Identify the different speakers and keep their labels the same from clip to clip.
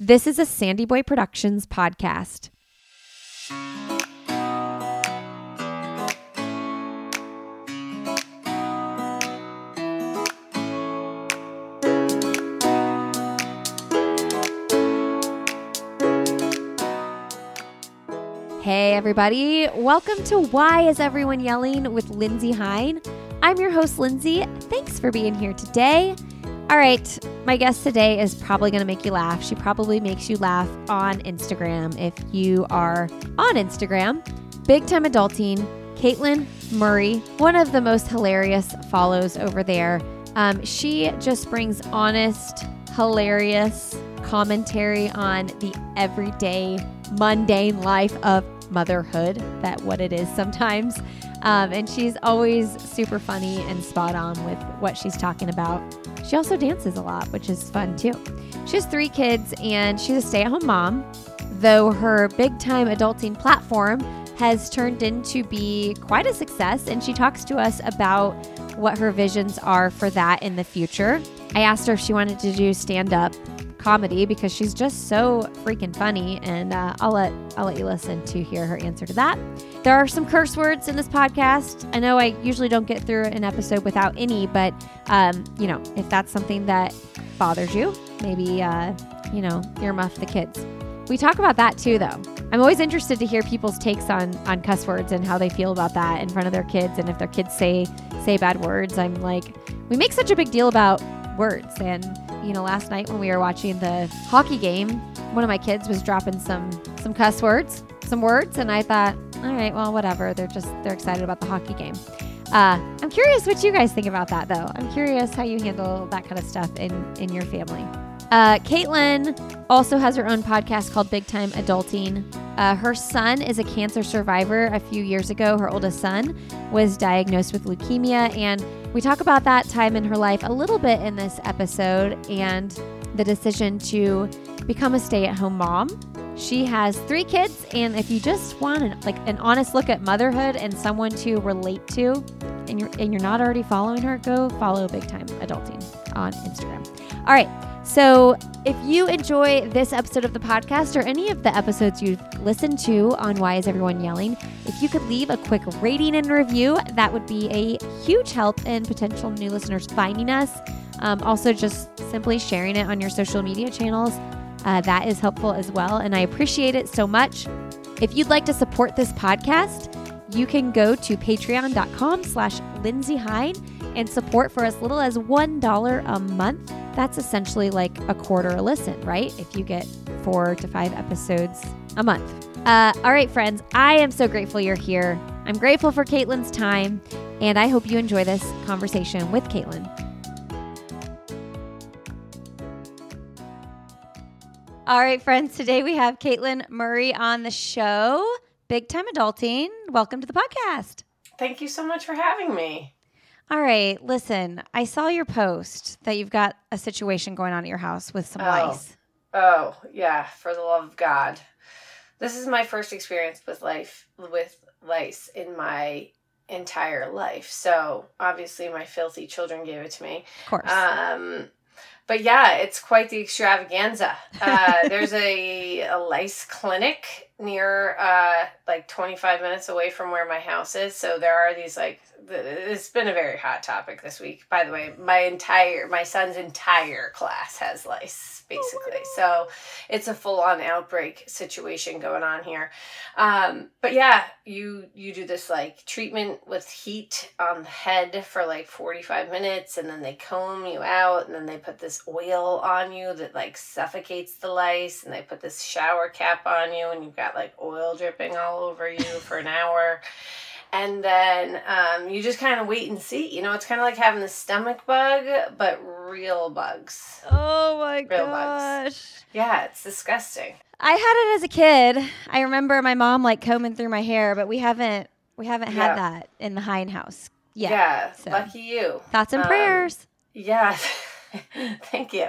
Speaker 1: This is a Sandy Boy Productions podcast. Hey, everybody. Welcome to Why Is Everyone Yelling with Lindsey Hein. I'm your host, Lindsey. Thanks for being here today. All right, my guest today is probably going to make you laugh. She probably makes you laugh on Instagram if you are on Instagram. Big Time Adulting, Caitlin Murray, one of the most hilarious follows over there. Um, she just brings honest, hilarious commentary on the everyday, mundane life of motherhood, that what it is sometimes. Um, and she's always super funny and spot on with what she's talking about. She also dances a lot, which is fun too. She has three kids and she's a stay at home mom, though her big time adulting platform has turned into be quite a success. And she talks to us about what her visions are for that in the future. I asked her if she wanted to do stand up comedy because she's just so freaking funny and uh, I'll let I'll let you listen to hear her answer to that. There are some curse words in this podcast. I know I usually don't get through an episode without any, but um, you know, if that's something that bothers you, maybe uh, you know, earmuff the kids. We talk about that too though. I'm always interested to hear people's takes on on cuss words and how they feel about that in front of their kids and if their kids say say bad words. I'm like, we make such a big deal about words and you know, last night when we were watching the hockey game, one of my kids was dropping some some cuss words, some words, and I thought, all right, well, whatever. They're just they're excited about the hockey game. Uh, I'm curious what you guys think about that, though. I'm curious how you handle that kind of stuff in in your family. Uh, Caitlin also has her own podcast called Big Time Adulting. Uh, her son is a cancer survivor. A few years ago, her oldest son was diagnosed with leukemia, and we talk about that time in her life a little bit in this episode and the decision to become a stay at home mom. She has three kids, and if you just want an, like an honest look at motherhood and someone to relate to, and you're and you're not already following her, go follow Big Time Adulting on Instagram. All right. So, if you enjoy this episode of the podcast or any of the episodes you've listened to on Why Is Everyone Yelling, if you could leave a quick rating and review, that would be a huge help in potential new listeners finding us. Um, also, just simply sharing it on your social media channels. Uh, that is helpful as well, and I appreciate it so much. If you'd like to support this podcast, you can go to patreon.com slash Lindsey Hein and support for as little as $1 a month. That's essentially like a quarter a listen, right? If you get four to five episodes a month. Uh, all right, friends, I am so grateful you're here. I'm grateful for Caitlin's time, and I hope you enjoy this conversation with Caitlin. All right, friends, today we have Caitlin Murray on the show. Big time adulting. Welcome to the podcast.
Speaker 2: Thank you so much for having me.
Speaker 1: All right, listen, I saw your post that you've got a situation going on at your house with some
Speaker 2: Oh.
Speaker 1: lice.
Speaker 2: Oh, yeah, for the love of God. This is my first experience with life with lice in my entire life. So, obviously my filthy children gave it to me.
Speaker 1: Of course.
Speaker 2: Um but yeah, it's quite the extravaganza. Uh, there's a, a lice clinic near, uh, like 25 minutes away from where my house is. So there are these, like, it's been a very hot topic this week. By the way, my entire, my son's entire class has lice, basically. so it's a full on outbreak situation going on here. Um, but yeah, you, you do this, like, treatment with heat on the head for like 45 minutes and then they comb you out and then they put this oil on you that like suffocates the lice and they put this shower cap on you and you've got like oil dripping all over you for an hour and then um, you just kind of wait and see you know it's kind of like having the stomach bug but real bugs
Speaker 1: oh my
Speaker 2: Real bugs. yeah it's disgusting
Speaker 1: I had it as a kid. I remember my mom like combing through my hair, but we haven't we haven't had
Speaker 2: Yeah.
Speaker 1: that in the Hein house yet.
Speaker 2: yeah,
Speaker 1: so.
Speaker 2: lucky you
Speaker 1: Thoughts and
Speaker 2: Um,
Speaker 1: prayers.
Speaker 2: yeah thank you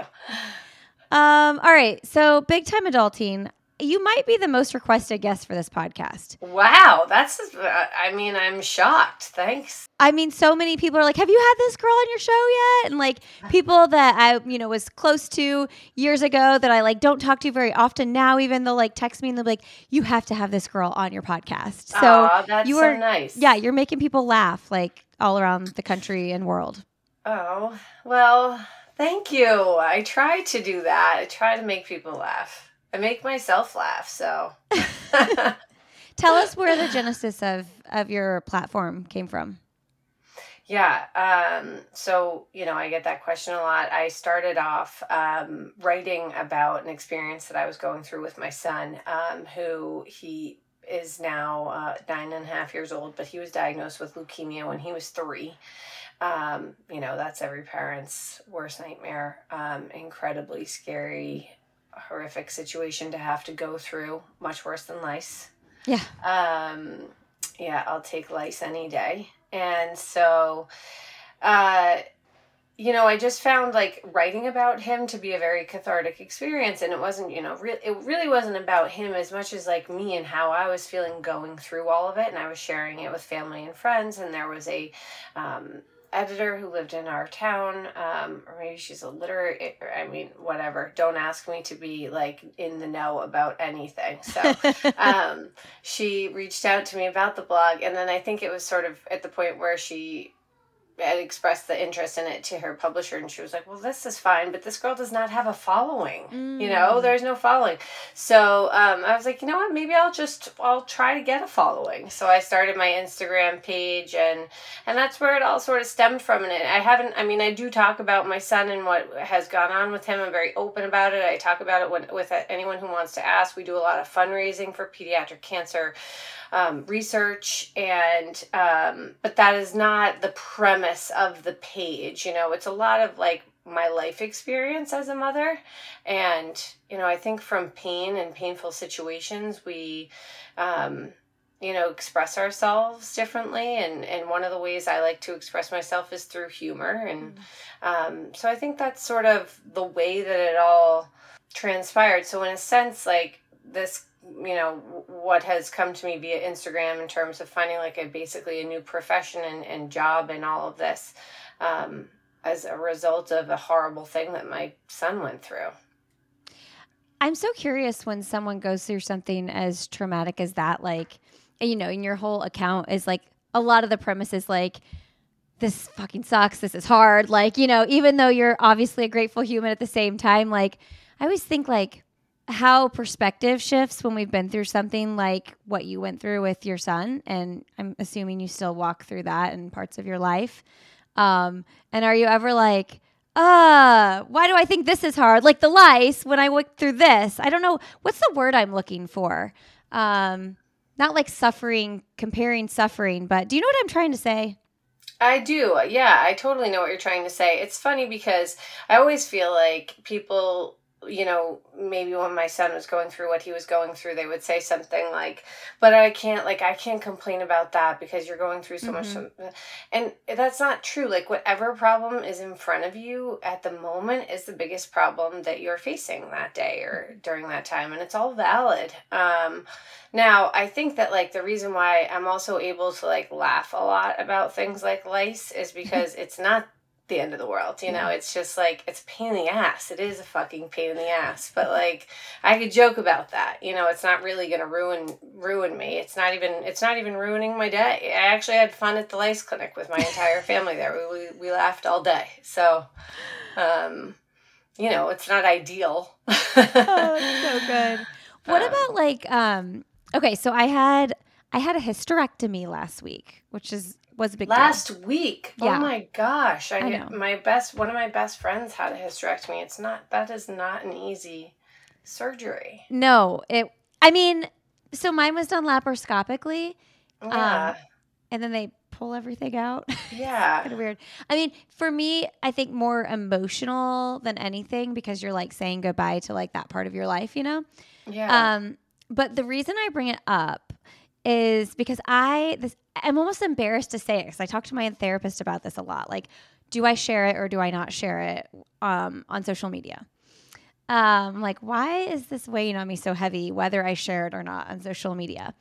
Speaker 1: Um, all right. So big time adulting. You might be the most requested guest for this podcast.
Speaker 2: Wow, that's. I mean, I'm shocked. Thanks.
Speaker 1: I mean, so many people are like, "Have you had this girl on your show yet?" And like people that I, you know, was close to years ago that I like don't talk to very often now. Even they'll like text me and they'll be like, "You have to have this girl on your podcast." So
Speaker 2: Aw, that's
Speaker 1: you
Speaker 2: so
Speaker 1: are-
Speaker 2: nice.
Speaker 1: yeah, you're making people laugh like all around the country and world.
Speaker 2: Oh well, thank you. I try to do that. I try to make people laugh. I make myself laugh. So.
Speaker 1: Tell us where the genesis of of your platform came from.
Speaker 2: Yeah. Um, so, you know, I get that question a lot. I started off um, writing about an experience that I was going through with my son, um, who he is now uh, nine and a half years old, but he was diagnosed with leukemia when he was three. Um, you know, that's every parent's worst nightmare. Um, incredibly scary, horrific situation to have to go through, much worse than lice.
Speaker 1: Yeah.
Speaker 2: Um, yeah, I'll take lice any day. And so, uh, you know, I just found like writing about him to be a very cathartic experience. And it wasn't, you know, re- it really wasn't about him as much as like me and how I was feeling going through all of it. And I was sharing it with family and friends. And there was a, um, editor who lived in our town um, or maybe she's a literary i mean whatever. Don't ask me to be like in the know about anything. So um, she reached out to me about the blog and then i think it was sort of at the point where she had expressed the interest in it to her publisher and she was like well this is fine but this girl does not have a following you know?
Speaker 1: Mm.
Speaker 2: there's no following. So um, i was like you know what? Maybe i'll just i'll try to get a following. So i started my instagram page and and that's where it all sort of stemmed from and i haven't i mean i do talk about my son and what has gone on with him. I'm very open about it. I talk about it when, with anyone who wants to ask. We do a lot of fundraising for pediatric cancer um, research and um, but that is not the premise of the page you know? It's a lot of like my life experience as a mother. And you know i think from pain and painful situations we um, you know express ourselves differently. And and one of the ways i like to express myself is through humor. And um, so i think that's sort of the way that it all transpired. So in a sense like this you know what has come to me via instagram in terms of finding like a basically a new profession and, and job and all of this um, as a result of a horrible thing that my son went through
Speaker 1: I'm so curious when someone goes through something as traumatic as that, like, you know, in your whole account is like a lot of the premises, like, this fucking sucks. This is hard. Like, you know, even though you're obviously a grateful human at the same time, like, I always think, like, how perspective shifts when we've been through something like what you went through with your son. And I'm assuming you still walk through that in parts of your life. Um, and are you ever like, uh, why do I think this is hard? Like the lice when I went through this. I don't know what's the word I'm looking for. Um, not like suffering, comparing suffering, but do you know what I'm trying to say?
Speaker 2: I do. Yeah, I totally know what you're trying to say. It's funny because I always feel like people, you know, maybe when my son was going through what he was going through, they would say something like, "But I can't like I can't complain about that because you're going through so much."
Speaker 1: Mhm.
Speaker 2: And that's not true. Like whatever problem is in front of you at the moment is the biggest problem that you're facing that day or during that time, and it's all valid. Um now, I think that like the reason why I'm also able to like laugh a lot about things like lice is because it's not the end of the world, you know. It's just like it's a pain in the ass. It is a fucking pain in the ass, but like I could joke about that. You know, it's not really going to ruin ruin me. It's not even it's not even ruining my day. I actually had fun at the lice clinic with my entire family there. We we, we laughed all day. So um you know, it's not ideal.
Speaker 1: oh, that's so good. What
Speaker 2: Um,
Speaker 1: about like um okay, so I had I had a hysterectomy last week, which is was a big deal.
Speaker 2: Last week.
Speaker 1: Yeah.
Speaker 2: Oh my gosh. I,
Speaker 1: I know.
Speaker 2: my best one of my best friends had a hysterectomy. It's not that is not an easy surgery.
Speaker 1: No, it I mean, so mine was done laparoscopically
Speaker 2: Yeah.
Speaker 1: and then they pull everything out.
Speaker 2: yeah.
Speaker 1: kind of weird. I mean, for me, I think more emotional than anything because you're like saying goodbye to like that part of your life, you know?
Speaker 2: Yeah.
Speaker 1: Um, but the reason I bring it up is because I this I'm almost embarrassed to say it because I talk to my therapist about this a lot. Like, do I share it or do I not share it um, on social media? um, like, why is this weighing on me so heavy, whether I share it or not on social media?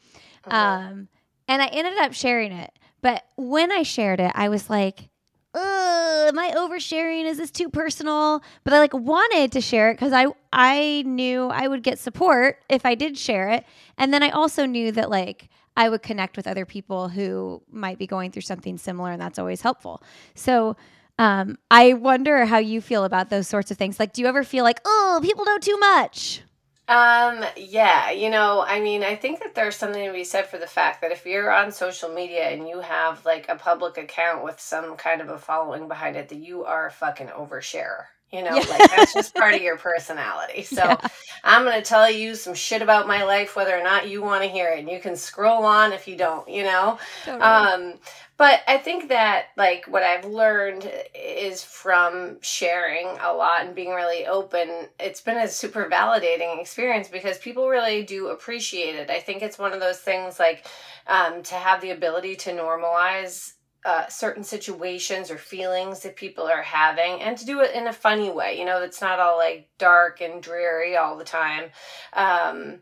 Speaker 1: Uh-huh. Um, and I ended up sharing it. But when I shared it, I was like, am I oversharing? Is this too personal? But I like wanted to share it because I I knew I would get support if I did share it. And then I also knew that like I would connect with other people who might be going through something similar, and that's always helpful. So um, I wonder how you feel about those sorts of things. Like, do you ever feel like, oh, people know too much?
Speaker 2: Um, yeah, you know, I mean, I think that there's something to be said for the fact that if you're on social media and you have like a public account with some kind of a following behind it, that you are a fucking oversharer. You know, yeah. like that's just part of your personality. So yeah. I'm going to tell you some shit about my life, whether or not you want to hear it. And you can scroll on if you don't, you know? Totally. Um, but I think that like what I've learned is from sharing a lot and being really open. It's been a super validating experience because people really do appreciate it. I think it's one of those things like um, to have the ability to normalize uh, certain situations or feelings that people are having and to do it in a funny way you know it's not all like dark and dreary all the time. Um,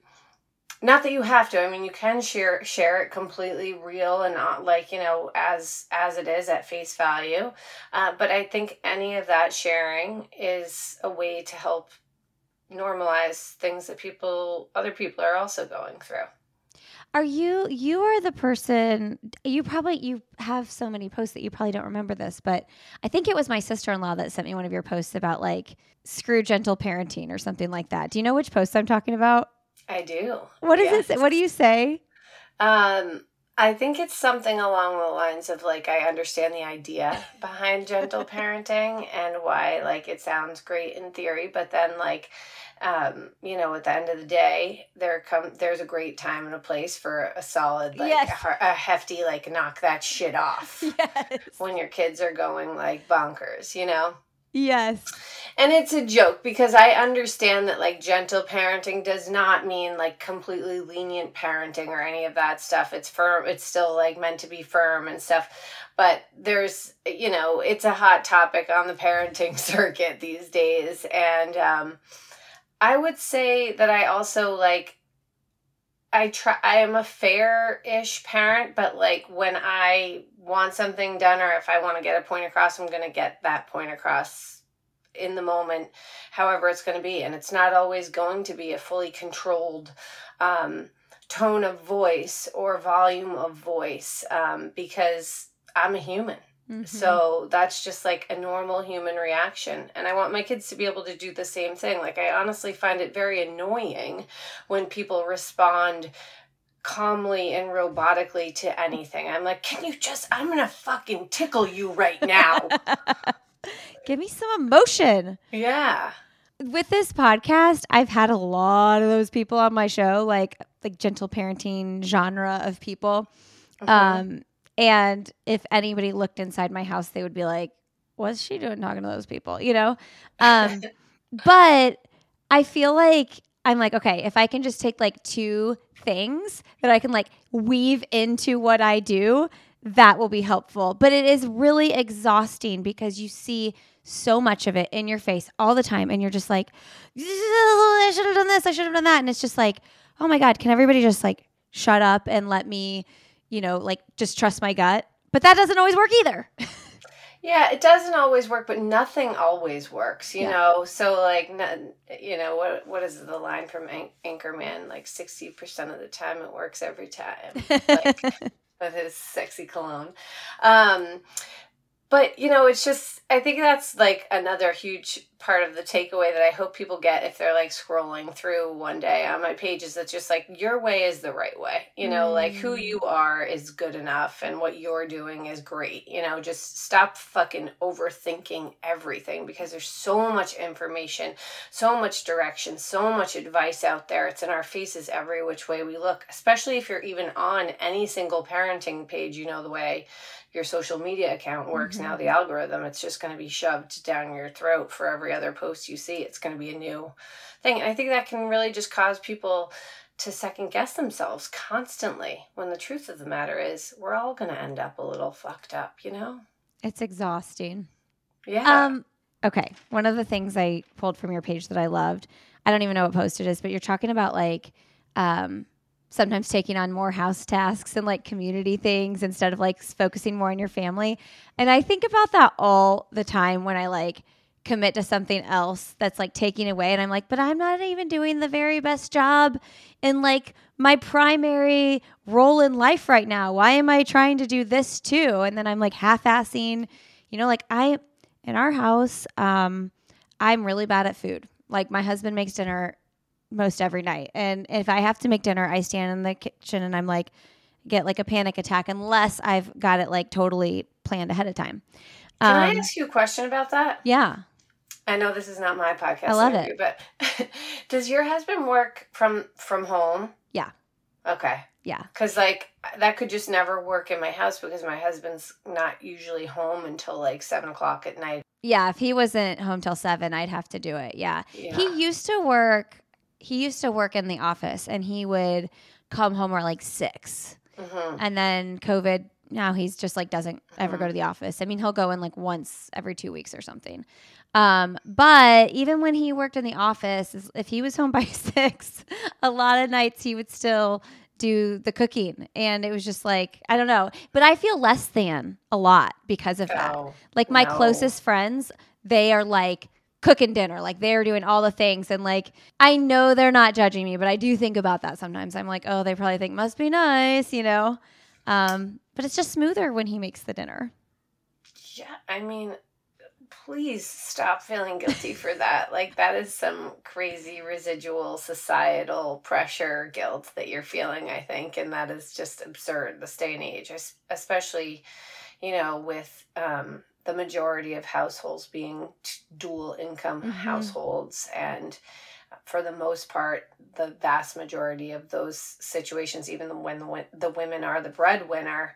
Speaker 2: not that you have to i mean you can share share it completely real and not like you know as as it is at face value. Uh, but i think any of that sharing is a way to help normalize things that people other people are also going through
Speaker 1: are you you are the person you probably you have so many posts that you probably don't remember this, but I think it was my sister-in-law that sent me one of your posts about like screw gentle parenting or something like that. Do you know which post I'm talking about?
Speaker 2: I do.
Speaker 1: What does yes. it? What do you say?
Speaker 2: Um I think it's something along the lines of like I understand the idea behind gentle parenting and why like it sounds great in theory, but then like um, you know, at the end of the day, there come there's a great time and a place for a solid, like yes. a, a, hefty, like knock that shit off. Yes. When your kids are going like bonkers, you know.
Speaker 1: Yes.
Speaker 2: And it's a joke because I understand that like gentle parenting does not mean like completely lenient parenting or any of that stuff. It's firm. It's still like meant to be firm and stuff. But there's, you know, it's a hot topic on the parenting circuit these days, and um, I would say that I also like I try I am a fair-ish parent, but like when I want something done or if I want to get a point across, I'm going to get that point across in the moment, however it's going to be. And it's not always going to be a fully controlled um, tone of voice or volume of voice um, because I'm a human. Mm-hmm. So that's just like a normal human reaction. And I want my kids to be able to do the same thing. Like, I honestly find it very annoying when people respond calmly and robotically to anything. I'm like, can you just, I'm going to fucking tickle you right now.
Speaker 1: Give me some emotion.
Speaker 2: Yeah.
Speaker 1: With this podcast, I've had a lot of those people on my show, like like gentle parenting genre of people. Mm-hmm. Um, and if anybody looked inside my house, they would be like, what's she doing talking to those people? You know? Um, but I feel like I'm like, okay, if I can just take like two things that I can like weave into what I do, that will be helpful. But it is really exhausting because you see so much of it in your face all the time. And you're just like, I should have done this, I should have done that. And it's just like, oh my God, can everybody just like shut up and let me you know, like just trust my gut. But that doesn't always work either.
Speaker 2: yeah, it doesn't always work, but nothing always works, you yeah. know. So like, you know, what what is the line from An- Anchorman? Like sixty percent of the time, it works every time. Like, with his sexy cologne. Um, but you know, it's just I think that's like another huge part of the takeaway that I hope people get if they're like scrolling through one day on my pages that's just like your way is the right way. You know, mm. like who you mm. are is good enough and what you're doing is great. You know, just stop fucking overthinking everything because there's so much information, so much direction, so much advice out there. It's in our faces every which way we look, especially if you're even on any single parenting page, you know the way your social media account works mm-hmm. now the algorithm it's just going to be shoved down your throat for every other post you see. It's going to be a new thing. And i think that can really just cause people to second guess themselves constantly when the truth of the matter is we're all going to end up a little fucked up you know?
Speaker 1: It's exhausting.
Speaker 2: Yeah.
Speaker 1: Um okay, one of the things I pulled from your page that I loved, I don't even know what post it is, but you're talking about like um, sometimes taking on more house tasks and like community things instead of like focusing more on your family. And I think about that all the time when I like commit to something else that's like taking away and I'm like, but I'm not even doing the very best job in like my primary role in life right now. Why am I trying to do this too? And then I'm like half-assing, you know, like I in our house, um, I'm really bad at food. Like my husband makes dinner most every night. And if I have to make dinner, I stand in the kitchen and I'm like, get like a panic attack unless I've got it like totally planned ahead of time.
Speaker 2: Can um, I ask you a question about that?
Speaker 1: Yeah.
Speaker 2: I know this is not my podcast.
Speaker 1: I love interview,
Speaker 2: it. But does your husband work from from home?
Speaker 1: Yeah.
Speaker 2: Okay.
Speaker 1: Yeah.
Speaker 2: Cuz like that could just never work in my house because my husband's not usually home until like 7 o'clock at night.
Speaker 1: Yeah, if he wasn't home till 7, I'd have to do it. Yeah. yeah. He used to work he used to work in the office and he would come home at like 6. Mm-hmm. And then COVID now he's just like doesn't ever go to mm-hmm. the office. I mean, he'll go in like once every 2 weeks or something. Um, but even when he worked in the office, if he was home by six, a lot of nights he would still do the cooking. And it was just like, I don't know. But I feel less than a lot because of that. Like my no. closest friends, they are like cooking dinner. Like they're doing all the things. And like, I know they're not judging me, but I do think about that sometimes. I'm like, oh, they probably think must be nice, you know? Um, but it's just smoother when he makes the dinner.
Speaker 2: Yeah. I mean, please stop feeling guilty for that. Like that is some crazy residual societal pressure guilt that you're feeling, I think, and that is just absurd this day and age, especially, you know, with um, the majority of households being dual income mm-hmm. households and for the most part, the vast majority of those situations, even when the, the women are the breadwinner,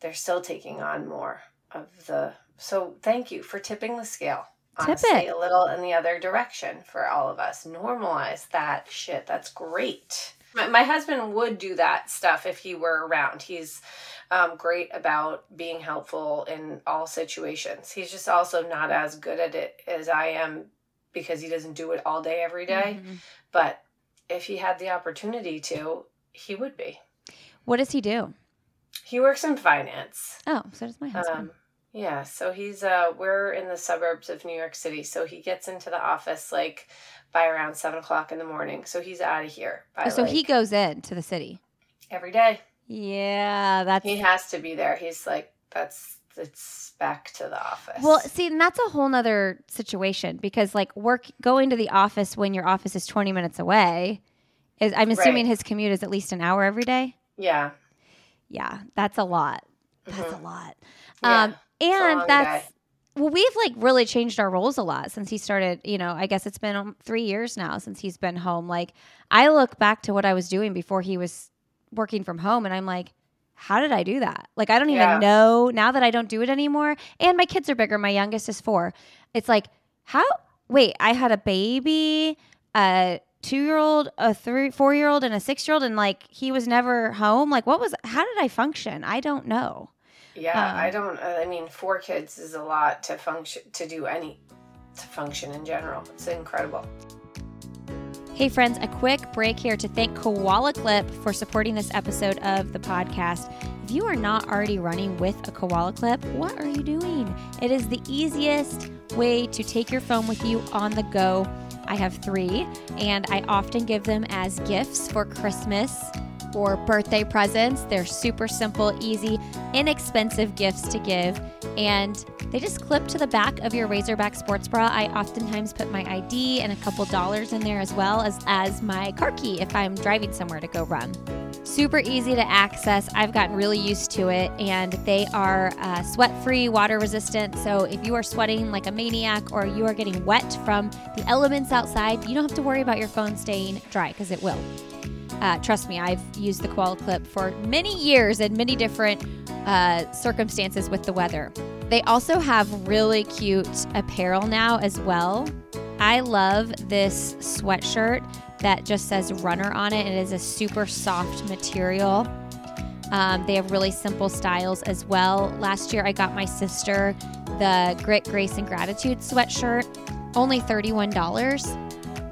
Speaker 2: they're still taking on more of the so thank you for tipping the scale. Honestly, Tip it a little in the other direction for all of us. Normalize that shit. That's great. My, my husband would do that stuff if he were around. He's um, great about being helpful in all situations. He's just also not as good at it as I am because he doesn't do it all day every day. Mm-hmm. But if he had the opportunity to, he would be.
Speaker 1: What does he do?
Speaker 2: He works in finance.
Speaker 1: Oh, so does my husband. Um,
Speaker 2: yeah, so he's uh we're in the suburbs of New York City, so he gets into the office like by around seven o'clock in the morning. So he's out of here.
Speaker 1: By, so like, he goes in to the city
Speaker 2: every day.
Speaker 1: Yeah, that's
Speaker 2: he has to be there. He's like that's it's back to the office.
Speaker 1: Well, see, and that's a whole nother situation because like work going to the office when your office is twenty minutes away is I'm assuming right. his commute is at least an hour every day.
Speaker 2: Yeah.
Speaker 1: Yeah, that's a lot. That's mm-hmm. a lot. Yeah. Um, and that's well, we've like really changed our roles a lot since he started. You know, I guess it's been um, three years now since he's been home. Like, I look back to what I was doing before he was working from home, and I'm like, how did I do that? Like, I don't even yeah. know now that I don't do it anymore. And my kids are bigger. My youngest is four. It's like, how? Wait, I had a baby, a two year old, a three, four year old, and a six year old, and like he was never home. Like, what was? How did I function? I don't know.
Speaker 2: Yeah, um, I don't. Uh, I mean, four kids is a lot to function to do any to function in general. It's incredible.
Speaker 1: Hey, friends, a quick break here to thank Koala Clip for supporting this episode of the podcast. If you are not already running with a Koala Clip, what are you doing? It is the easiest way to take your phone with you on the go. I have three, and I often give them as gifts for Christmas or birthday presents. They're super simple, easy, inexpensive gifts to give. And they just clip to the back of your racerback sports bra. I oftentimes put my ID and a couple dollars in there as well as, as my car key if I'm driving somewhere to go run. Super easy to access. I've gotten really used to it, and they are uh, sweat free, water resistant. So if you are sweating like a maniac or you are getting wet from the elements outside, you don't have to worry about your phone staying dry because it will. Uh, trust me, I've used the Koala Clip for many years in many different uh, circumstances with the weather. They also have really cute apparel now as well. I love this sweatshirt that just says runner on it. It is a super soft material. Um, they have really simple styles as well. Last year, I got my sister the Grit, Grace, and Gratitude sweatshirt, only $31.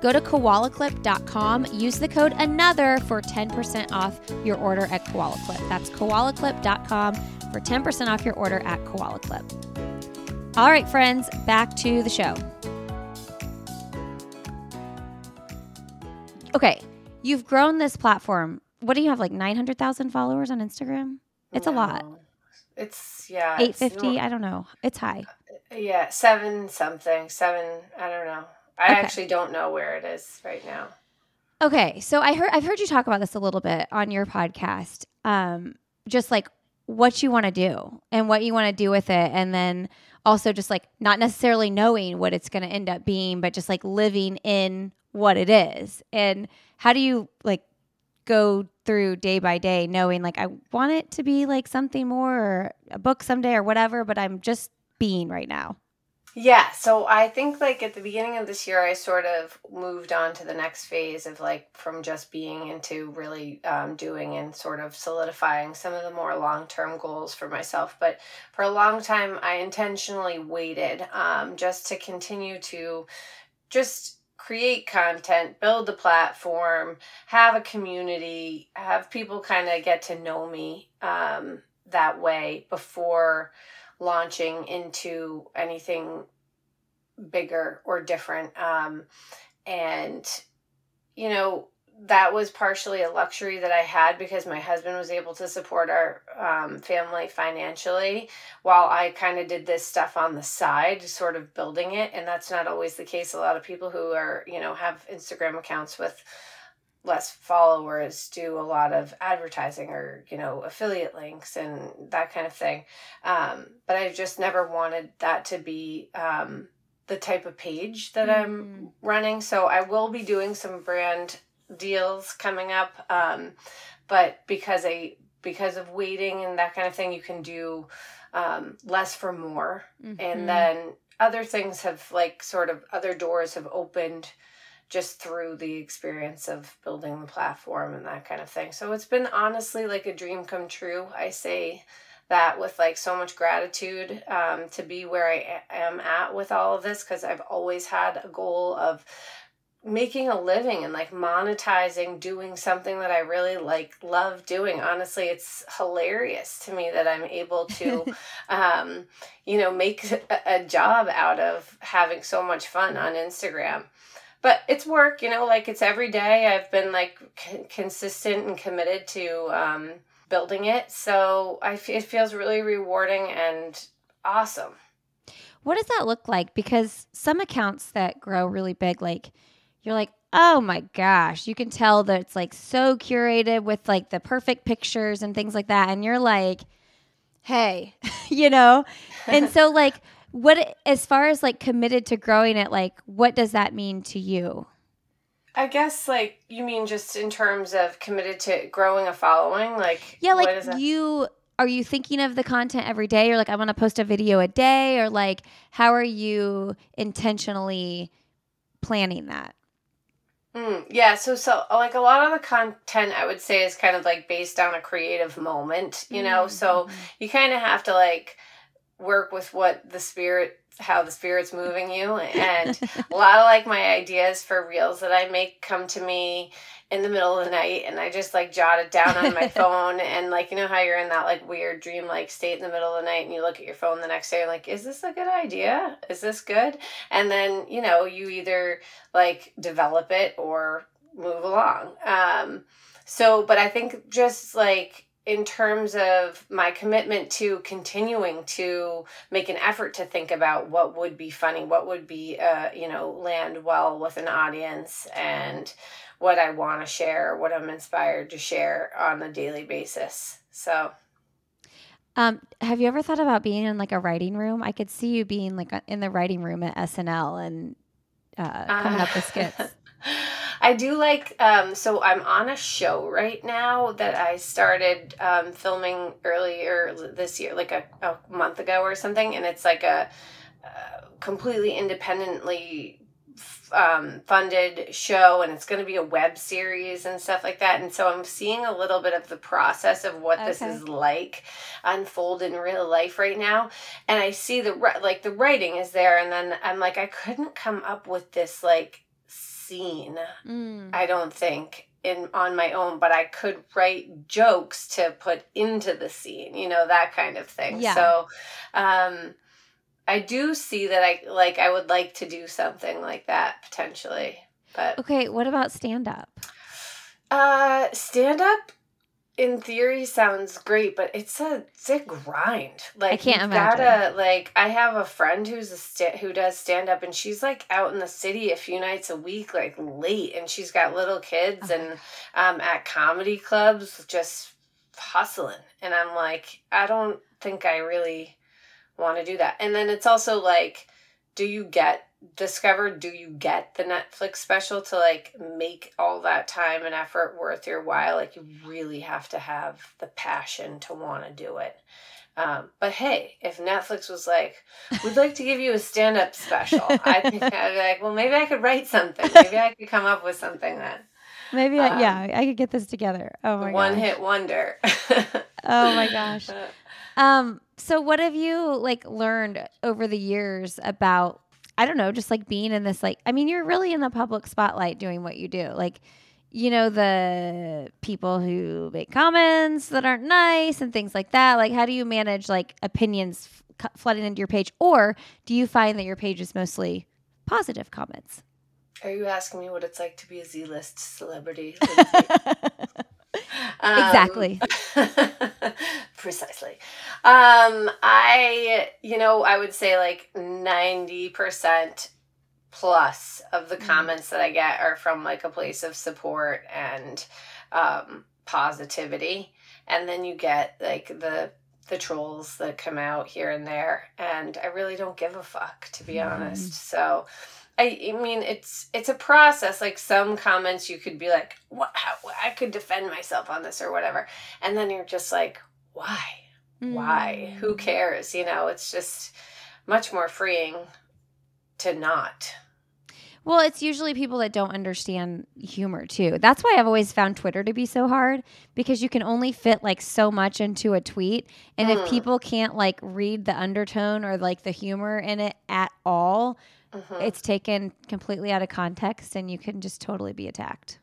Speaker 1: Go to koalaclip.com, use the code ANOTHER for 10% off your order at Koala Clip. That's koalaclip.com for 10% off your order at Koala Clip. All right, friends, back to the show. Okay, you've grown this platform. What do you have, like 900,000 followers on Instagram? It's no. a lot.
Speaker 2: It's, yeah.
Speaker 1: 850, I don't know. It's high.
Speaker 2: Uh, yeah, seven something, seven, I don't know. I okay. actually don't know where it is right now.
Speaker 1: Okay, so I heard I've heard you talk about this a little bit on your podcast. Um, just like what you want to do and what you want to do with it, and then also just like not necessarily knowing what it's going to end up being, but just like living in what it is. And how do you like go through day by day knowing like I want it to be like something more or a book someday or whatever, but I'm just being right now?
Speaker 2: Yeah, so I think like at the beginning of this year, I sort of moved on to the next phase of like from just being into really um, doing and sort of solidifying some of the more long term goals for myself. But for a long time, I intentionally waited um, just to continue to just create content, build the platform, have a community, have people kind of get to know me um, that way before launching into anything bigger or different. Um, and, you know, that was partially a luxury that I had because my husband was able to support our um, family financially while I kind of did this stuff on the side, sort of building it. And that's not always the case. A lot of people who are, you know, have Instagram accounts with less followers do a lot of advertising or you know affiliate links and that kind of thing um, but i just never wanted that to be um, the type of page that mm-hmm. i'm running so i will be doing some brand deals coming up um, but because i because of waiting and that kind of thing you can do um, less for more mm-hmm. and then other things have like sort of other doors have opened just through the experience of building the platform and that kind of thing. So it's been honestly like a dream come true. I say that with like so much gratitude um, to be where I am at with all of this because I've always had a goal of making a living and like monetizing doing something that I really like love doing. Honestly, it's hilarious to me that I'm able to um you know make a, a job out of having so much fun on Instagram but it's work you know like it's every day i've been like c- consistent and committed to um, building it. So I f- it feels really rewarding and awesome.
Speaker 1: What does that look like? Because some accounts that grow really big like you're like oh my gosh you can tell that it's like so curated with like the perfect pictures and things like that and you're like hey you know? And so like what as far as like committed to growing it like what does that mean to you?
Speaker 2: I guess like you mean just in terms of committed to growing a following? Like
Speaker 1: yeah like you are you thinking of the content every day? Or like i want to post a video a day? Or like how are you intentionally planning that?
Speaker 2: Mm, yeah, so so like a lot of the content I would say is kind of like based on a creative moment, you know. Mm-hmm. So you kind of have to like work with what the spirit how the spirit's moving you. And a lot of like my ideas for reels that i make come to me in the middle of the night and i just like jot it down on my phone. And like you know how you're in that like weird dream like state in the middle of the night and you look at your phone the next day and like is this a good idea? Is this good? And then you know you either like develop it or move along. Um so but i think just like in terms of my commitment to continuing to make an effort to think about what would be funny, what would be, uh, you know, land well with an audience, and what I want to share, what I'm inspired to share on a daily basis. So,
Speaker 1: um, have you ever thought about being in like a writing room? I could see you being like in the writing room at SNL and uh, coming uh, up with skits.
Speaker 2: I do like um so I'm on a show right now that I started um filming earlier this year like a, a month ago or something and it's like a uh, completely independently um, funded show and it's going to be a web series and stuff like that. And so I'm seeing a little bit of the process of what okay. this is like unfold in real life right now. And I see the, like, the writing is there. And then I'm like, I couldn't come up with this, like, scene, mm. I don't think in on my own but i could write jokes to put into the scene you know that kind of thing yeah. so um I do see that I like I would like to do something like that potentially. But
Speaker 1: Okay, what about stand up?
Speaker 2: Uh stand up in theory sounds great, but it's a it's a grind. Like I can't imagine. Gotta, like I have a friend who's a sta- who does stand up, and she's like out in the city a few nights a week, like late, and she's got little kids, oh and um, at comedy clubs just hustling. And I'm like, I don't think I really want to do that. And then it's also like, do you get discovered? Do you get the Netflix special to like make all that time and effort worth your while? Like, you really have to have the passion to want to do it. Um, but hey, if Netflix was like, we'd like to give you a stand up special, I think I'd be like, well, maybe I could write something. Maybe I could come up with something then.
Speaker 1: Maybe, um, I, yeah, I could get this together. Oh my
Speaker 2: One gosh. hit wonder.
Speaker 1: oh my gosh. Um, so what have you like learned over the years about I don't know, just like being in this like I mean, you're really in the public spotlight doing what you do. Like you know the people who make comments that aren't nice and things like that. Like how do you manage like opinions f- flooding into your page or do you find that your page is mostly positive comments?
Speaker 2: Are you asking me what it's like to be a Z-list celebrity?
Speaker 1: Um, exactly.
Speaker 2: precisely. Um, I, you know, I would say like 90% plus of the mm. comments that I get are from like a place of support and um, positivity. And then you get like the the trolls that come out here and there and I really don't give a fuck to be mm. honest. So I, I mean it's it's a process like some comments you could be like what how, I could defend myself on this or whatever and then you're just like why mm. why who cares you know it's just much more freeing to not
Speaker 1: well, it's usually people that don't understand humor too. That's why I've always found Twitter to be so hard because you can only fit like so much into a tweet. And mm. if people can't like read the undertone or like the humor in it at all, mm-hmm. it's taken completely out of context and you can just totally be attacked.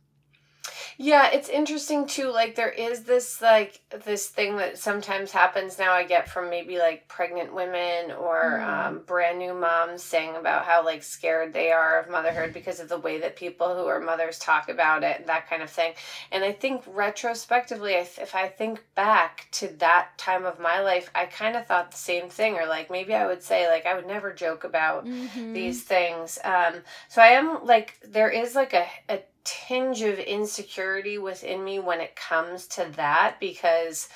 Speaker 2: Yeah, it's interesting too. Like there is this like this thing that sometimes happens now. I get from maybe like pregnant women or mm. um, brand new moms saying about how like scared they are of motherhood because of the way that people who are mothers talk about it and that kind of thing. And I think retrospectively, if I think back to that time of my life, I kind of thought the same thing. Or like maybe I would say like I would never joke about mm-hmm. these things. Um, so I am like there is like a, a tinge of insecurity within me when it comes to that because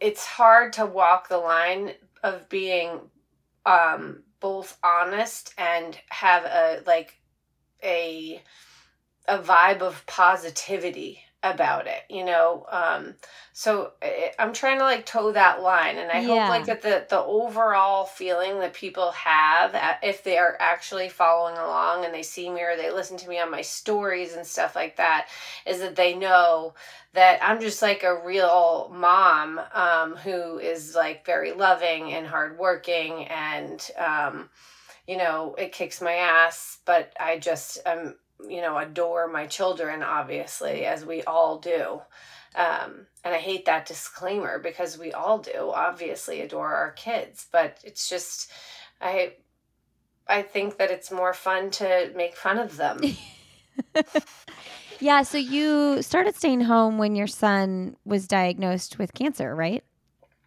Speaker 2: it's hard to walk the line of being um both honest and have a like a a vibe of positivity about it you know um so eh, i'm trying to like toe that line and i yeah. hope like that the the overall feeling that people have if they are actually following along and they see me or they listen to me on my stories and stuff like that is that they know that i'm just like a real mom um who is like very loving and hardworking and um you know it kicks my ass but i just am you know, adore my children, obviously, as we all do. Um, and I hate that disclaimer because we all do, obviously, adore our kids. But it's just, I, I think that it's more fun to make fun of them.
Speaker 1: yeah. So you started staying home when your son was diagnosed with cancer, right?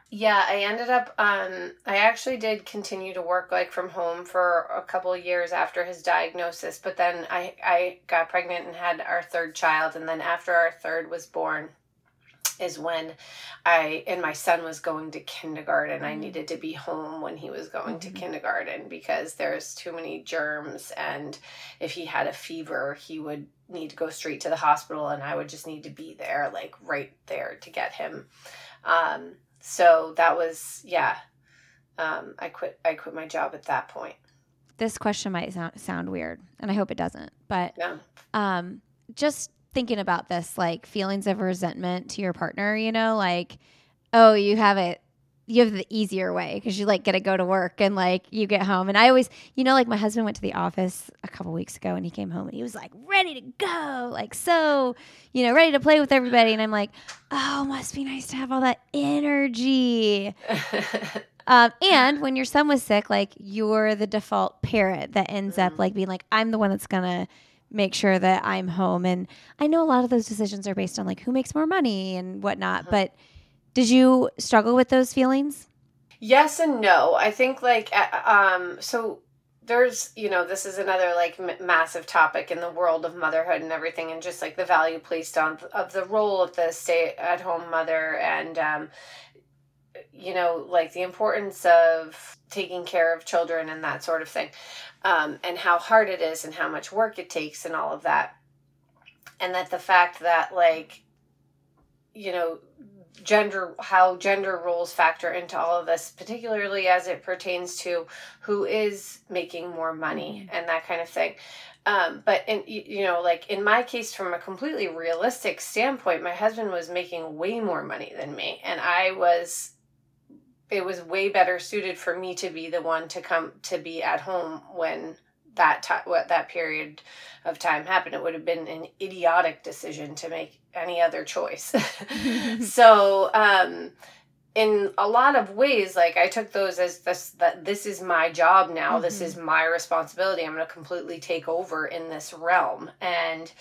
Speaker 2: Yeah, I ended up um I actually did continue to work like from home for a couple of years after his diagnosis, but then I I got pregnant and had our third child and then after our third was born is when I and my son was going to kindergarten. I mm. needed to be home when he was going mm-hmm. to kindergarten because there's too many germs and if he had a fever, he would need to go straight to the hospital and I would just need to be there like right there to get him. Um so that was yeah um, i quit i quit my job at that point
Speaker 1: this question might sound, sound weird, and I hope it doesn't, but
Speaker 2: Yeah.
Speaker 1: um, just thinking about this, like feelings of resentment to your partner, you know, like, oh, you have it, you have the easier way because you like get to go to work and like you get home. And I always, you know, like my husband went to the office a couple weeks ago and he came home and he was like ready to go, like so, you know, ready to play with everybody. And I'm like, oh, must be nice to have all that energy. Um, and when your son was sick, like you're the default parent that ends up like being like, I'm the one that's gonna make sure that I'm home. And I know a lot of those decisions are based on like who makes more money and whatnot. But did you struggle with those feelings?
Speaker 2: Yes and no. I think like um so there's you know this is another like m- massive topic in the world of motherhood and everything and just like the value placed on of the role of the stay at home mother and um you know like the importance of taking care of children and that sort of thing um and how hard it is and how much work it takes and all of that and that the fact that like you know gender how gender roles factor into all of this particularly as it pertains to who is making more money and that kind of thing. Um, but in you know like in my case from a completely realistic standpoint my husband was making way more money than me and i was it was way better suited for me to be the one to come to be at home when that time what that period of time happened it would have been an idiotic decision to make any other choice. So um in a lot of ways like i took those as this that this is my job now. This
Speaker 1: Mhm.
Speaker 2: is my responsibility. I'm going to completely take over in this realm. And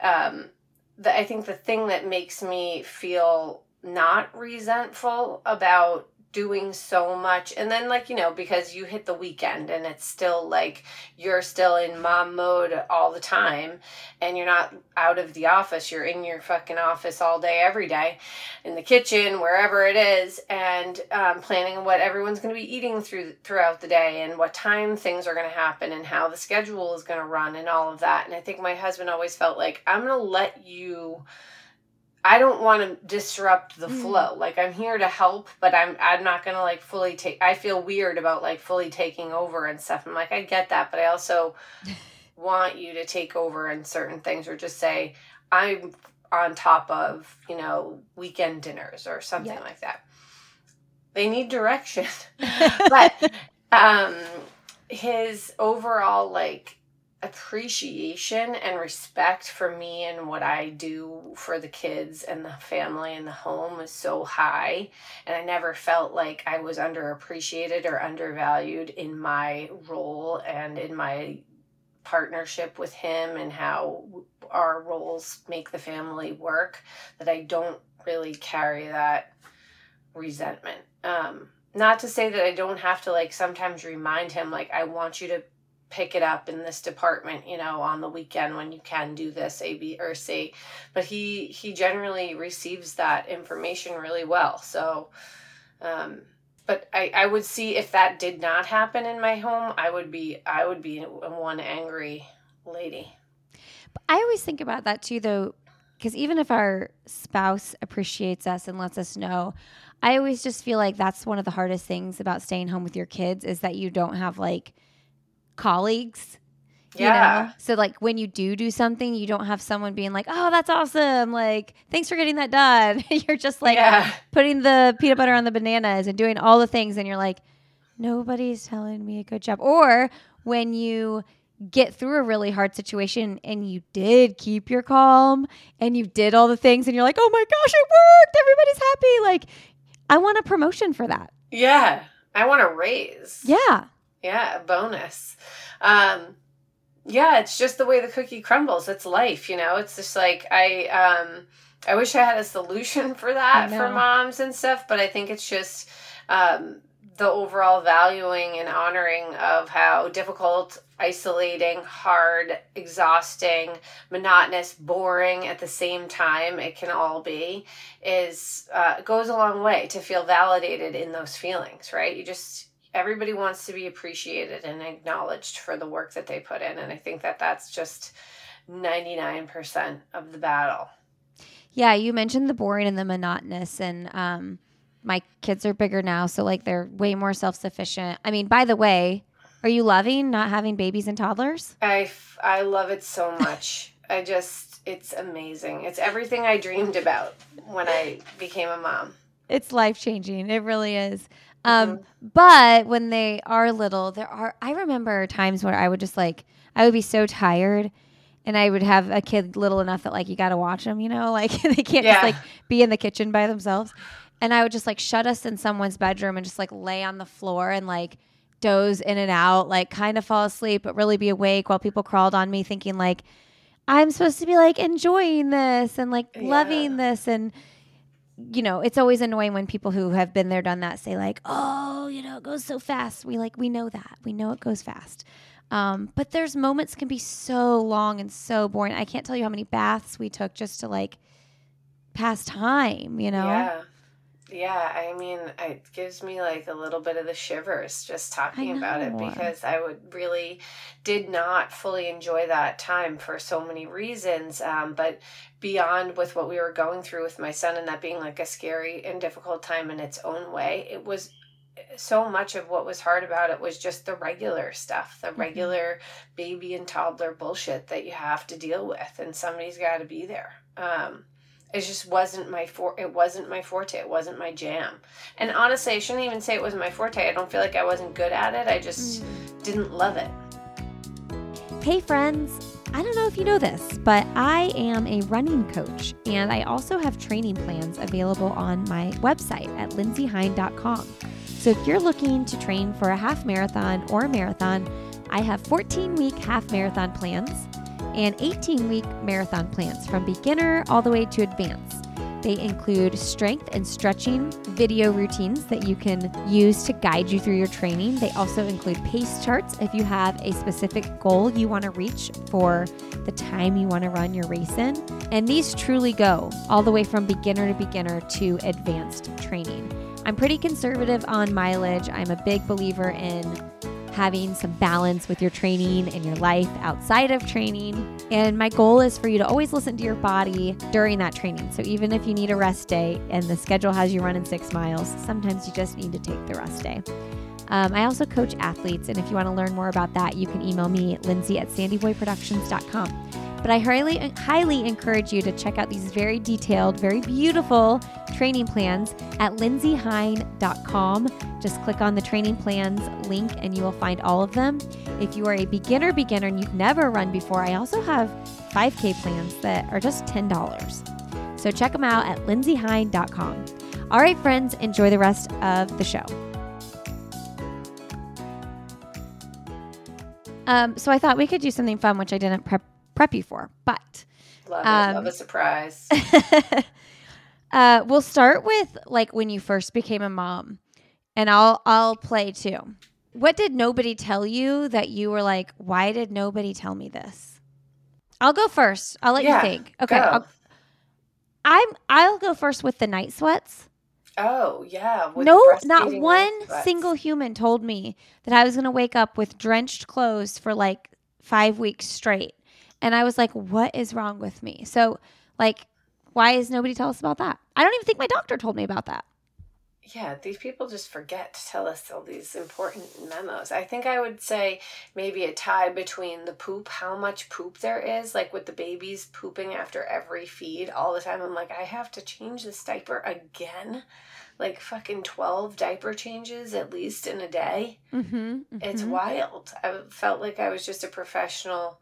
Speaker 2: um the, i think the thing that makes me feel not resentful about doing so much. And then like you know because you hit the weekend and it's still like you're still in mom mode all the time and you're not out of the office you're in your fucking office all day every day in the kitchen wherever it is and um, planning what everyone's going to be eating through throughout the day and what time things are going to happen and how the schedule is going to run and all of that. And i think my husband always felt like i'm going to let you I don't want to disrupt the
Speaker 1: Mm.
Speaker 2: flow. Like I'm here to help, but I'm I'm not gonna like fully take. I feel weird about like fully taking over and stuff. I'm like I get that, but I also want you to take over in certain things, or just say I'm on top of you know weekend dinners or something
Speaker 1: Yeah.
Speaker 2: like that. They need direction, but um, his overall like appreciation and respect for me and what I do for the kids and the family and the home is so high. And I never felt like I was underappreciated or undervalued in my role and in my partnership with him and how our roles make the family work that I don't really carry that resentment. Um, not to say that I don't have to like sometimes remind him like I want you to pick it up in this department, you know, on the weekend when you can do this A B or C. But he he generally receives that information really well. So um but I, I would see if that did not happen in my home, I would be I would be one angry lady.
Speaker 1: I always think about that too, though, because even if our spouse appreciates us and lets us know, I always just feel like that's one of the hardest things about staying home with your kids is that you don't have like colleagues. You
Speaker 2: Yeah.
Speaker 1: know? So like when you do do something, you don't have someone being like, "Oh, that's awesome! Like, thanks for getting that done." you're just like
Speaker 2: yeah.
Speaker 1: putting the peanut butter on the bananas and doing all the things, and you're like, nobody's telling me a good job. Or when you get through a really hard situation and you did keep your calm and you did all the things, and you're like, oh my gosh, it worked! Everybody's happy. Like, I want a promotion for that.
Speaker 2: Yeah. I want a raise.
Speaker 1: Yeah.
Speaker 2: Yeah, a bonus. Um yeah, it's just the way the cookie crumbles. It's life, you know. It's just like I um I wish I had a solution for that for moms and stuff, but I think it's just um the overall valuing and honoring of how difficult, isolating, hard, exhausting, monotonous, boring at the same time it can all be is uh, goes a long way to feel validated in those feelings, right? You just everybody wants to be appreciated and acknowledged for the work that they put in, and I think that that's just ninety nine percent of the battle.
Speaker 1: Yeah, you mentioned the boring and the monotonous, and um, my kids are bigger now, so like they're way more self sufficient. I mean, by the way, Are you loving not having babies and toddlers?
Speaker 2: I, f- I love it so much. I just, it's amazing. It's everything I dreamed about when I became a mom.
Speaker 1: It's life changing. It really is. Um, but when they are little, there are I remember times where I would just like I would be so tired and I would have a kid little enough that like you got to watch them, you know, like they can't
Speaker 2: Yeah.
Speaker 1: just like be in the kitchen by themselves. And I would just like shut us in someone's bedroom and just like lay on the floor and like doze in and out, like kind of fall asleep but really be awake while people crawled on me thinking like I'm supposed to be like enjoying this and like
Speaker 2: Yeah.
Speaker 1: loving this and you know, it's always annoying when people who have been there, done that say like, "Oh, you know, it goes so fast." We like we know that. We know it goes fast. Um, but there's moments can be so long and so boring. I can't tell you how many baths we took just to like pass time. You know,
Speaker 2: Yeah. Yeah, I mean, it gives me like a little bit of the shivers just talking about it because I would really did not fully enjoy that time for so many reasons. Um, but beyond with what we were going through with my son and that being like a scary and difficult time in its own way, it was so much of what was hard about it was just the regular stuff, the regular baby and toddler bullshit that you have to deal with, and somebody's got to be there. Um, it just wasn't my for it wasn't my forte. It wasn't my jam. And honestly i shouldn't even say it wasn't my forte. I don't feel like i wasn't good at it. I just hmm. didn't love it.
Speaker 1: Hey, friends. I don't know if you know this, but I am a running coach and I also have training plans available on my website at lindseyhein.com So if you're looking to train for a half marathon or a marathon, I have 14 week half marathon plans and 18 week marathon plans from beginner all the way to advanced. They include strength and stretching video routines that you can use to guide you through your training. They also include pace charts if you have a specific goal you want to reach for the time you want to run your race in. And these truly go all the way from beginner to beginner to advanced training. I'm pretty conservative on mileage. I'm a big believer in having some balance with your training and your life outside of training. And my goal is for you to always listen to your body during that training. So even if you need a rest day and the schedule has you running six miles, sometimes you just need to take the rest day. Um, I also coach athletes, and if you want to learn more about that, you can email me, Lindsey at sandyboyproductions.com. But I highly, highly encourage you to check out these very detailed, very beautiful training plans at lindseyhein.com. Just click on the training plans link and you will find all of them. If you are a beginner, beginner, and you've never run before, I also have 5K plans that are just $10. So check them out at lindseyhein.com. All right, friends, enjoy the rest of the show. Um, so I thought we could do something fun, which I didn't prep prep you for, but
Speaker 2: love
Speaker 1: Um,
Speaker 2: love a surprise
Speaker 1: uh, we'll start with like when you first became a mom, and I'll I'll play too. What did nobody tell you that you were like? Why did nobody tell me this? I'll go first. I'll let
Speaker 2: Yeah,
Speaker 1: you think. Okay. I'll, I'm I'll go first with the night sweats.
Speaker 2: Oh yeah
Speaker 1: no, not one single human told me that I was going to wake up with drenched clothes for like five weeks straight. And I was like, what is wrong with me? So, like, why is nobody tell us about that? I don't even think my doctor told me about that.
Speaker 2: Yeah these people just forget to tell us all these important memos. I think i would say maybe a tie between the poop how much poop there is like with the babies pooping after every feed all the time. I'm like i have to change this diaper again. Like fucking 12 diaper changes at least in a day.
Speaker 1: Mm-hmm,
Speaker 2: it's wild. I felt like i was just a professional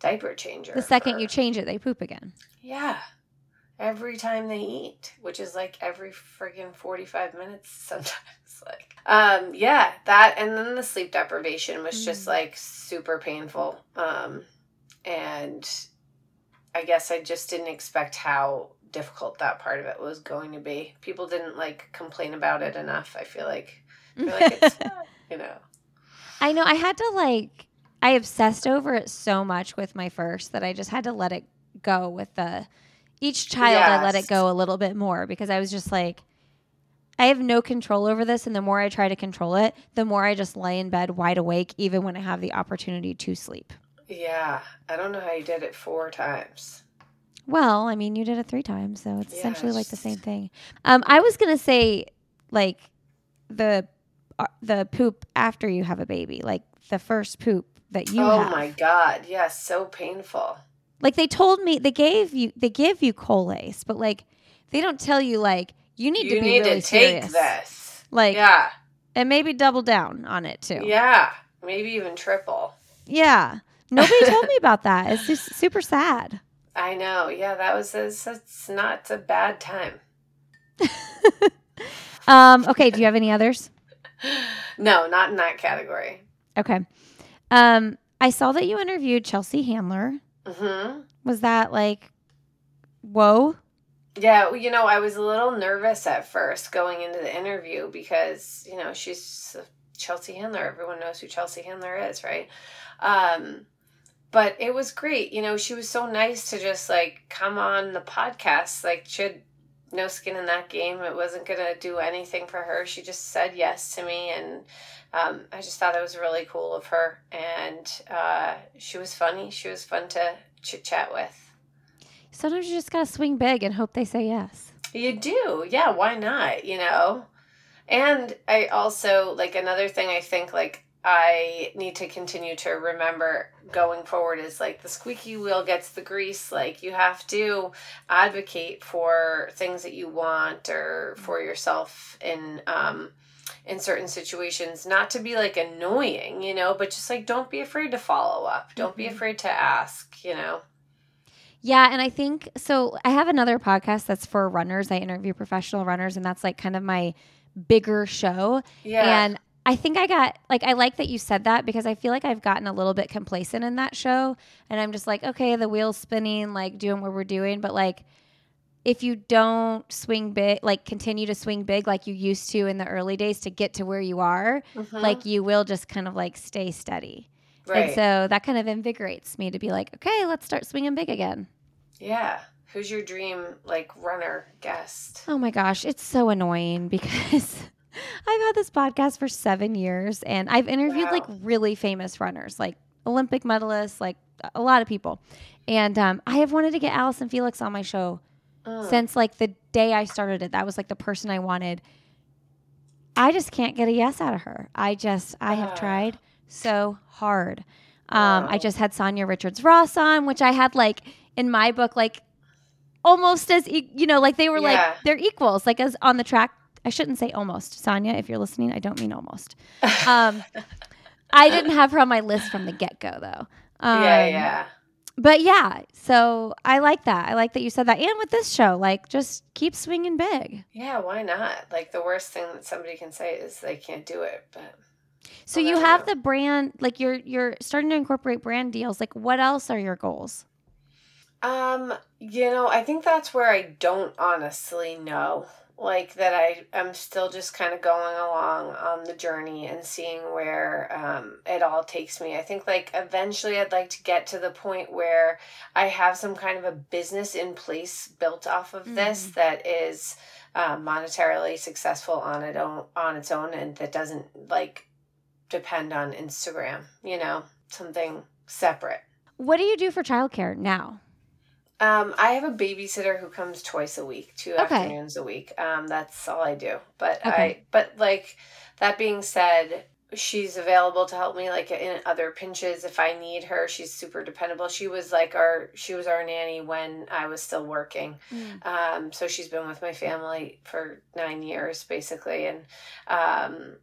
Speaker 2: diaper changer
Speaker 1: The second
Speaker 2: for-
Speaker 1: you change it, they poop again.
Speaker 2: yeah every time they eat which is like every friggin 45 minutes sometimes like um yeah that and then the sleep deprivation was just
Speaker 1: Mm.
Speaker 2: like super painful um and i guess i just didn't expect how difficult that part of it was going to be. People didn't like complain about it enough i feel like. I feel like it's you know.
Speaker 1: I know I had to like I obsessed over it so much with my first that I just had to let it go with the each child I let it go a little bit more because I was just like I have no control over this and the more I try to control it, the more I just lay in bed wide awake even when I have the opportunity to sleep.
Speaker 2: yeah i don't know how you did it four times
Speaker 1: Well, I mean, you did it 3 times, so it's essentially like the same thing. Um I was going to say like the uh, the poop after you have a baby, like the first poop that you
Speaker 2: oh
Speaker 1: have.
Speaker 2: my god, yes, so painful.
Speaker 1: Like they told me they gave you they give you Colace, but like they don't tell you like you need
Speaker 2: you
Speaker 1: to be
Speaker 2: need
Speaker 1: really
Speaker 2: to take
Speaker 1: serious.
Speaker 2: this.
Speaker 1: Like
Speaker 2: yeah,
Speaker 1: and maybe double down on it too.
Speaker 2: yeah, maybe even triple.
Speaker 1: Yeah. Nobody told me about that. It's just super sad.
Speaker 2: I know. Yeah, that was it's, it's not a bad time.
Speaker 1: Um, okay, do you have any others?
Speaker 2: No, not in that category.
Speaker 1: Okay. Um, I saw that you interviewed Chelsea Handler.
Speaker 2: Hmm
Speaker 1: Was that like whoa?
Speaker 2: Yeah, well, you know, I was a little nervous at first going into the interview because you know she's Chelsea Handler. Everyone knows who Chelsea Handler is, right? Um, but it was great. You know, she was so nice to just like come on the podcast. Like she had no skin in that game. It wasn't gonna do anything for her. She just said yes to me, and um, I just thought it was really cool of her. And uh, she was funny. She was fun to chit chat with.
Speaker 1: Sometimes you just gotta swing big and hope they say yes.
Speaker 2: You do. Yeah, why not? You know? And I also, like, another thing I think, like, I need to continue to remember going forward is like the squeaky wheel gets the grease. Like, you have to advocate for things that you want or for yourself in, um, in certain situations, not to be like annoying, you know, but just like don't be afraid to follow up. Don't be
Speaker 1: Mhm.
Speaker 2: afraid to ask, you know.
Speaker 1: Yeah, and I think so. I have another podcast that's for runners. I interview professional runners, and that's like kind of my bigger show.
Speaker 2: Yeah.
Speaker 1: And I think I got like I like that you said that because I feel like I've gotten a little bit complacent in that show, and I'm just like, okay, the wheel's spinning, like doing what we're doing, but like if you don't swing big, like continue to swing big like you used to in the early days to get to where you are,
Speaker 2: Mhm.
Speaker 1: like you will just kind of like stay steady.
Speaker 2: right.
Speaker 1: And so that kind of invigorates me to be like, okay, let's start swinging big again.
Speaker 2: Yeah. Who's your dream like runner guest?
Speaker 1: Oh my gosh, it's so annoying because I've had this podcast for seven years and I've interviewed like really famous runners, like Olympic medalists, like a lot of people. And um, I have wanted to get Allyson Felix on my show
Speaker 2: Mm.
Speaker 1: since like the day I started it. That was like the person I wanted. I just can't get a yes out of her. I just, I have
Speaker 2: Ah.
Speaker 1: tried so hard. Um, I just had Sanya Richards Ross on, which I had like in my book, like almost as, e- you know, like they were
Speaker 2: Yeah.
Speaker 1: like, they're equals, like as on the track. I shouldn't say almost. Sanya, if you're listening, I don't mean almost. Um, I didn't have her on my list from the get go though. Um,
Speaker 2: yeah, yeah.
Speaker 1: But yeah, so I like that. I like that you said that. And with this show, like just keep swinging big.
Speaker 2: Yeah, why not? Like the worst thing that somebody can say is they can't do it, but
Speaker 1: So you have
Speaker 2: know.
Speaker 1: the brand, like you're you're starting to incorporate brand deals. Like what else are your goals?
Speaker 2: um, you know, I think that's where I don't honestly know. Like that I I'm still just kind of going along on the journey and seeing where um it all takes me. I think like eventually I'd like to get to the point where I have some kind of a business in place built off of this that is um, monetarily successful on it own on its own and that doesn't like depend on Instagram, you know, something separate.
Speaker 1: What do you do for childcare now?
Speaker 2: Um, I have a babysitter who comes twice a week, two
Speaker 1: Okay.
Speaker 2: afternoons a week. Um, that's all I do. But
Speaker 1: Okay.
Speaker 2: I, but like that being said, she's available to help me like in other pinches if I need her. She's super dependable. She was like our, she was our nanny when I was still working. Um, so she's been with my family for nine years basically. And, um,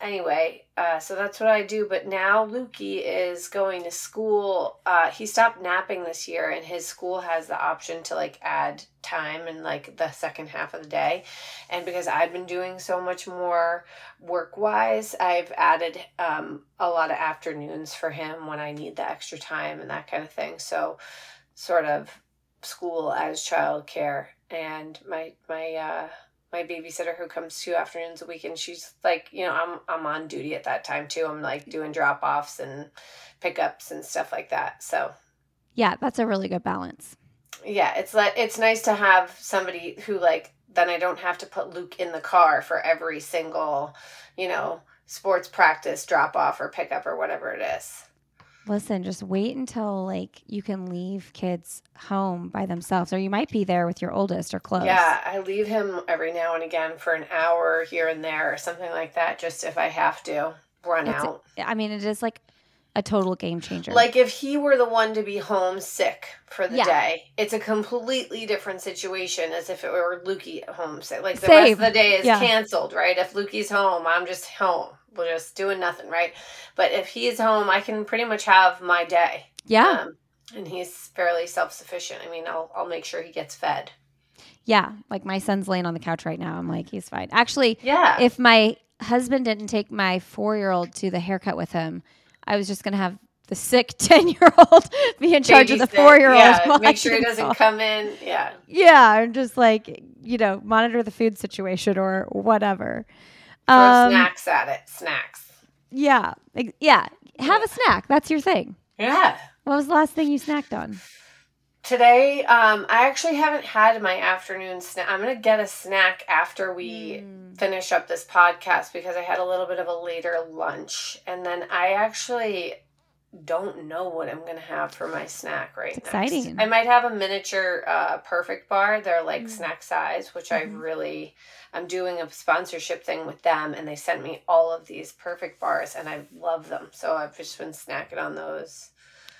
Speaker 2: anyway, uh, so that's what I do. But now Lukey is going to school. Uh, he stopped napping this year, and his school has the option to like add time in like the second half of the day. And because I've been doing so much more work wise, I've added um, a lot of afternoons for him when I need the extra time and that kind of thing. So, sort of school as childcare and my my uh my babysitter who comes two afternoons a week and she's like you know i'm i'm on duty at that time too. I'm like doing drop offs and pickups and stuff like that so.
Speaker 1: Yeah, that's a really good balance.
Speaker 2: yeah it's like it's nice to have somebody who like then i don't have to put luke in the car for every single you know sports practice drop off or pickup or whatever it is
Speaker 1: Listen, just wait until like you can leave kids home by themselves, or you might be there with your oldest or close.
Speaker 2: Yeah, I leave him every now and again for an hour here and there or something like that, just if I have to. run
Speaker 1: It's-
Speaker 2: out.
Speaker 1: I mean, it is like a total game changer.
Speaker 2: Like if he were the one to be homesick for the
Speaker 1: Yeah.
Speaker 2: day, it's a completely different situation as if it were Lukey homesick. Like the
Speaker 1: Same.
Speaker 2: rest of the day is
Speaker 1: Yeah.
Speaker 2: canceled, right? If Lukey's home, I'm just home. We're just doing nothing, right? But if he's home, I can pretty much have my day.
Speaker 1: yeah,
Speaker 2: Um, and he's fairly self sufficient. I mean, I'll I'll make sure he gets fed.
Speaker 1: yeah. Like my son's laying on the couch right now. I'm like, he's fine. Actually,
Speaker 2: Yeah.
Speaker 1: if my husband didn't take my four year old to the haircut with him, I was just gonna have the sick ten year old be in charge of the four year old.
Speaker 2: Yeah, make sure he doesn't come in. Yeah.
Speaker 1: Yeah, and just like you know, monitor the food situation or whatever.
Speaker 2: Throw
Speaker 1: Um,
Speaker 2: snacks at it. Snacks.
Speaker 1: Yeah, yeah. Have a snack. That's your thing.
Speaker 2: Yeah.
Speaker 1: What was the last thing you snacked on?
Speaker 2: Today, um, I actually haven't had my afternoon snack. I'm gonna get a snack after we
Speaker 1: Mm.
Speaker 2: finish up this podcast because I had a little bit of a later lunch, and then I actually don't know what I'm gonna have for my snack right
Speaker 1: It's
Speaker 2: next.
Speaker 1: exciting.
Speaker 2: I might have a miniature uh, perfect bar. They're like
Speaker 1: Mm.
Speaker 2: snack size, which I
Speaker 1: Mhm.
Speaker 2: really. I'm doing a sponsorship thing with them, and they sent me all of these perfect bars, and I love them. So I've just been snacking on those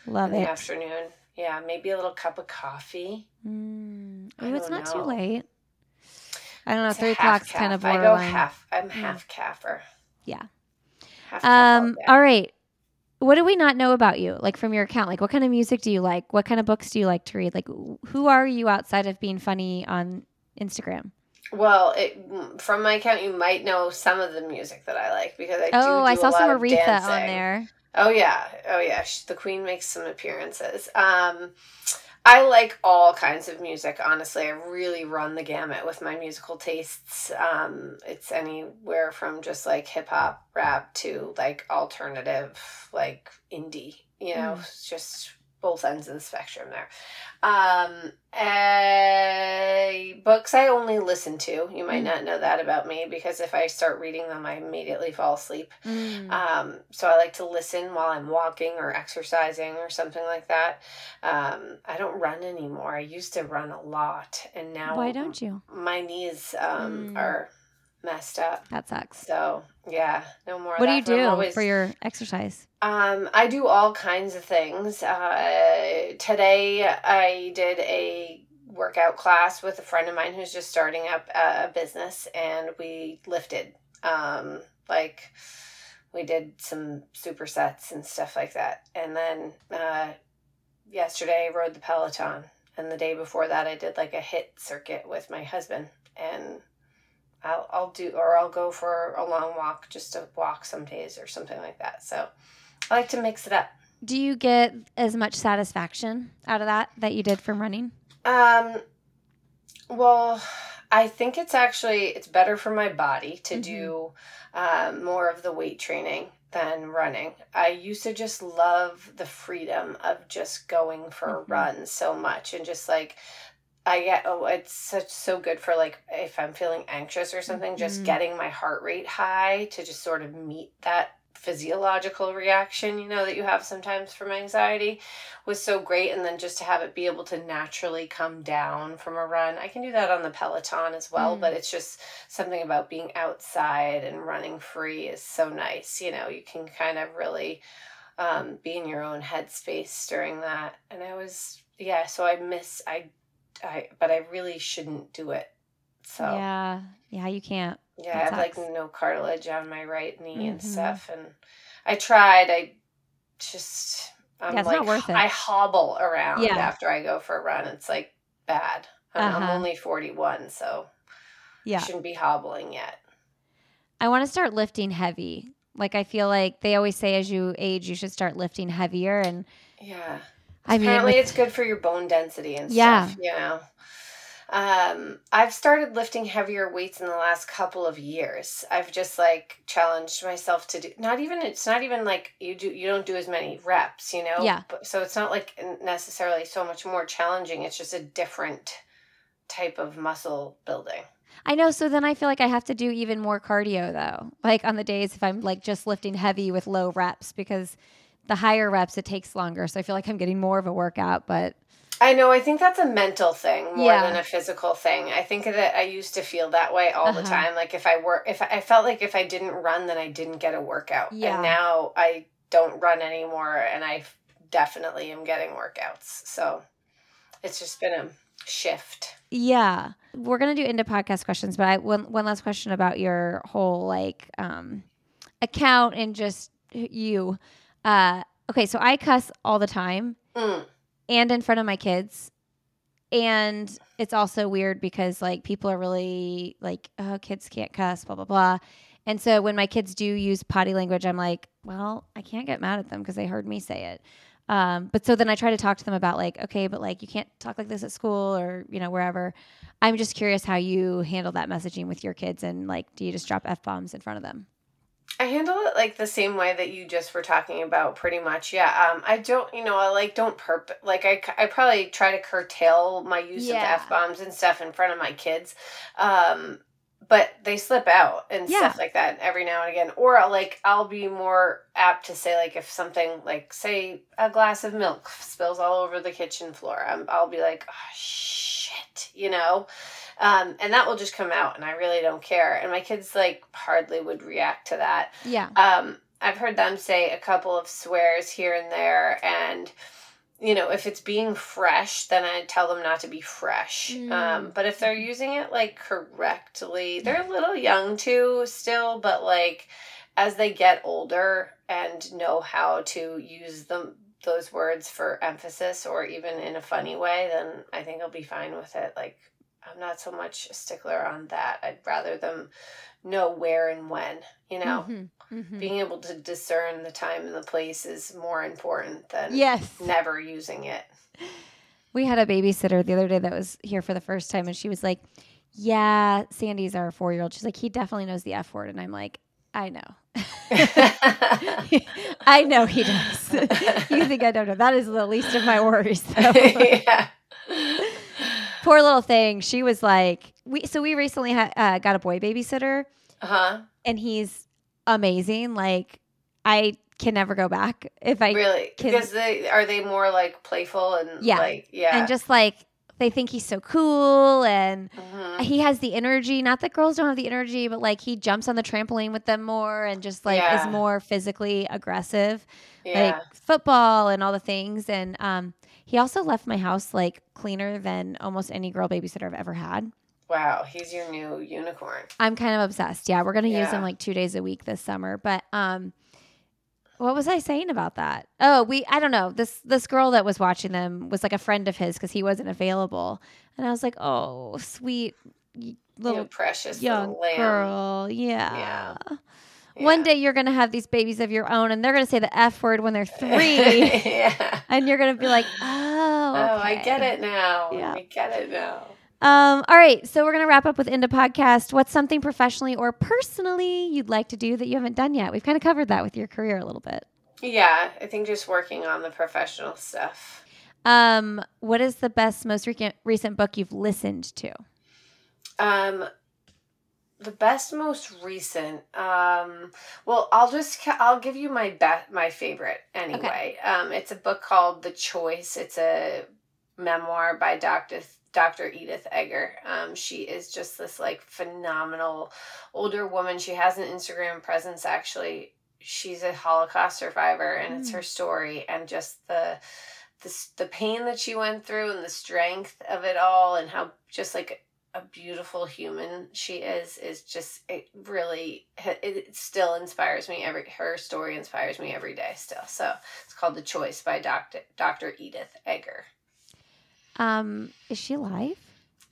Speaker 1: Love
Speaker 2: in the
Speaker 1: it.
Speaker 2: afternoon. Yeah, maybe a little cup of coffee.
Speaker 1: Mm.
Speaker 2: I
Speaker 1: Ooh, it's not too late. I don't know.
Speaker 2: It's
Speaker 1: Three o'clock's kind of
Speaker 2: calf. I go half. I'm
Speaker 1: Mm.
Speaker 2: half calfer.
Speaker 1: Yeah.
Speaker 2: Half calf
Speaker 1: Um. All right. What do we not know about you? Like from your account, like what kind of music do you like? What kind of books do you like to read? Like who are you outside of being funny on Instagram?
Speaker 2: Well, it, from my account, you might know some of the music that I like because I do.
Speaker 1: oh, I saw some Aretha on there.
Speaker 2: Oh yeah, oh yeah. The Queen makes some appearances. Um, I like all kinds of music. Honestly, I really run the gamut with my musical tastes. Um, it's anywhere from just like hip hop, rap to like alternative, like indie. You know,
Speaker 1: Mm.
Speaker 2: just both ends of the spectrum there. Um, uh, books I only listen to. You might
Speaker 1: Mm.
Speaker 2: not know that about me because if I start reading them, I immediately fall asleep.
Speaker 1: Mm.
Speaker 2: Um, so I like to listen while I'm walking or exercising or something like that. Um, I don't run anymore. I used to run a lot, and now
Speaker 1: Why don't you?
Speaker 2: my knees um,
Speaker 1: Mm.
Speaker 2: are messed up.
Speaker 1: That sucks.
Speaker 2: So yeah, no more.
Speaker 1: What do you do
Speaker 2: always-
Speaker 1: for your exercise?
Speaker 2: um, I do all kinds of things. Uh, today I did a workout class with a friend of mine who's just starting up a business, and we lifted. Um, like we did some supersets and stuff like that, and then uh, yesterday I rode the Peloton, and the day before that I did like a HIIT circuit with my husband, and I'll I'll do or I'll go for a long walk just to walk some days or something like that. So I like to mix it up.
Speaker 1: Do you get as much satisfaction out of that that you did from running?
Speaker 2: Um well, I think it's actually it's better for my body to
Speaker 1: Mhm.
Speaker 2: do um, more of the weight training than running. I used to just love the freedom of just going for a
Speaker 1: Mhm.
Speaker 2: run so much and just like I get oh it's such so good for like if I'm feeling anxious or something just
Speaker 1: Mhm.
Speaker 2: getting my heart rate high to just sort of meet that physiological reaction you know that you have sometimes from anxiety was so great and then just to have it be able to naturally come down from a run i can do that on the peloton as well
Speaker 1: Mm.
Speaker 2: but it's just something about being outside and running free is so nice you know you can kind of really um, be in your own headspace during that and i was yeah so i miss i i but i really shouldn't do it so
Speaker 1: Yeah. Yeah, you can't.
Speaker 2: yeah, I have like no cartilage on my right knee and
Speaker 1: Mhm.
Speaker 2: stuff, and I tried. I just I'm
Speaker 1: Yeah,
Speaker 2: like
Speaker 1: not worth it.
Speaker 2: I hobble around
Speaker 1: Yeah.
Speaker 2: after I go for a run. It's like bad. I'm, I'm
Speaker 1: Uh-huh.
Speaker 2: only 41, so
Speaker 1: Yeah.
Speaker 2: shouldn't be hobbling yet.
Speaker 1: I want to start lifting heavy. Like I feel like they always say as you age you should start lifting heavier and
Speaker 2: Yeah.
Speaker 1: I mean
Speaker 2: Apparently, it's good for your bone density and
Speaker 1: Yeah.
Speaker 2: stuff. You know. Um, I've started lifting heavier weights in the last couple of years. I've just like challenged myself to do not even it's not even like you do you don't do as many reps, you know.
Speaker 1: Yeah.
Speaker 2: So it's not like necessarily so much more challenging. It's just a different type of muscle building.
Speaker 1: I know so then I feel like I have to do even more cardio though. Like on the days if I'm like just lifting heavy with low reps because the higher reps it takes longer. So I feel like I'm getting more of a workout, but
Speaker 2: I know. I think that's a mental thing more
Speaker 1: Yeah.
Speaker 2: than a physical thing. I think that I used to feel that way all the
Speaker 1: Uh-huh.
Speaker 2: time. Like if I work, if I, I felt like if I didn't run, then I didn't get a workout.
Speaker 1: Yeah.
Speaker 2: And now I don't run anymore, and I definitely am getting workouts. So it's just been a shift.
Speaker 1: Yeah. We're going to do into podcast questions, but I one one last question about your whole like um account and just you. Uh okay, so I cuss all the time
Speaker 2: Mm.
Speaker 1: and in front of my kids. And it's also weird because like people are really like, oh, kids can't cuss, blah blah blah. And so when my kids do use potty language, I'm like, well, I can't get mad at them because they heard me say it. Um, but so then I try to talk to them about like, okay, but like you can't talk like this at school or you know wherever. I'm just curious how you handle that messaging with your kids and like, do you just drop f bombs in front of them?
Speaker 2: I handle it like the same way that you just were talking about, pretty much. Yeah. Um. I don't. You know. I like don't perp. Like I. I probably try to curtail my use
Speaker 1: Yeah.
Speaker 2: of f bombs and stuff in front of my kids. Um. But they slip out and
Speaker 1: Yeah.
Speaker 2: stuff like that every now and again. Or like I'll be more apt to say like if something like say a glass of milk spills all over the kitchen floor, I'm, I'll be like, oh shit, you know. Um, and that will just come out, and I really don't care. And my kids like hardly would react to that.
Speaker 1: Yeah.
Speaker 2: Um, I've heard them say a couple of swears here and there, and you know, if it's being fresh, then I tell them not to be fresh.
Speaker 1: Mm.
Speaker 2: Um, but if they're using it like correctly, they're a little young too, still, but like as they get older and know how to use them those words for emphasis or even in a funny way, then I think I'll be fine with it. Like I'm not so much a stickler on that. I'd rather them know where and when, you know
Speaker 1: Mhm. Mhm.
Speaker 2: being able to discern the time and the place is more important than
Speaker 1: Yes.
Speaker 2: never using it.
Speaker 1: We had a babysitter the other day that was here for the first time, and she was like, "Yeah, Sandy's our four year old." She's like, "He definitely knows the f word," and I'm like, "I know, I know he does." you think I don't know? That is the least of my worries.
Speaker 2: Yeah.
Speaker 1: Poor little thing. She was like, "We." So we recently ha- uh, got a boy babysitter,
Speaker 2: Uh-huh.
Speaker 1: and he's amazing. Like, I can never go back if I
Speaker 2: Really?
Speaker 1: can-
Speaker 2: Because they are they more like playful and
Speaker 1: Yeah.
Speaker 2: like yeah.
Speaker 1: and just like they think he's so cool and
Speaker 2: Mhm.
Speaker 1: he has the energy. Not that girls don't have the energy, but like he jumps on the trampoline with them more and just like
Speaker 2: Yeah.
Speaker 1: is more physically aggressive,
Speaker 2: yeah.
Speaker 1: like football and all the things. And um, he also left my house like cleaner than almost any girl babysitter I've ever had.
Speaker 2: wow, he's your new unicorn.
Speaker 1: I'm kind of obsessed. Yeah, we're gonna use him like two days a week this summer. But um, what was I saying about that? Oh, we I don't know. This this girl that was watching them was like a friend of his because he wasn't available, and I was like, oh, sweet little
Speaker 2: you precious
Speaker 1: young
Speaker 2: little
Speaker 1: girl. Yeah.
Speaker 2: Yeah.
Speaker 1: One day you're gonna have these babies of your own, and they're gonna say the f word when they're three,
Speaker 2: yeah.
Speaker 1: and you're gonna be like, oh,
Speaker 2: Oh, I get it now.
Speaker 1: Yeah.
Speaker 2: I get it now.
Speaker 1: Um, all right, so we're gonna wrap up with Into Podcast. What's something professionally or personally you'd like to do that you haven't done yet? We've kind of covered that with your career a little bit.
Speaker 2: Yeah, I think just working on the professional stuff.
Speaker 1: Um, what is the best, most recent recent book you've listened to?
Speaker 2: Um, the best, most recent. Um, well, I'll just I'll give you my best, my favorite anyway. Um, it's a book called The Choice. It's a memoir by Doctor Dr. Edith Eger. Um, she is just this like phenomenal older woman. She has an Instagram presence actually. She's a Holocaust survivor and it's
Speaker 1: Mm.
Speaker 2: her story and just the the the pain that she went through and the strength of it all and how just like a beautiful human she is is just it really it, still inspires me every her story inspires me every day still so it's called the choice by dr dr edith eger
Speaker 1: Um, is she alive?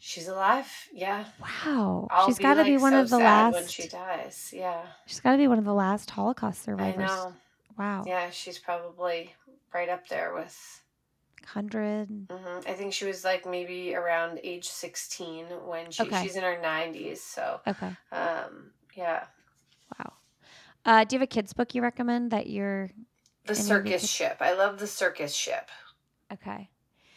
Speaker 2: she's alive yeah
Speaker 1: Wow,
Speaker 2: I'll
Speaker 1: she's
Speaker 2: be,
Speaker 1: got to
Speaker 2: like,
Speaker 1: be one
Speaker 2: so
Speaker 1: of the
Speaker 2: sad when
Speaker 1: last.
Speaker 2: she dies yeah
Speaker 1: she's got to be one of the last Holocaust
Speaker 2: i
Speaker 1: survivors.
Speaker 2: know
Speaker 1: Wow,
Speaker 2: yeah she's probably right up there with
Speaker 1: hundred.
Speaker 2: hmm i think she was like maybe around age 16 when she
Speaker 1: Okay.
Speaker 2: she's in her 90s so
Speaker 1: Okay,
Speaker 2: um yeah
Speaker 1: wow. Uh, do you have a kids book you recommend that you're
Speaker 2: the circus
Speaker 1: vaca-
Speaker 2: ship i love the circus ship
Speaker 1: okay?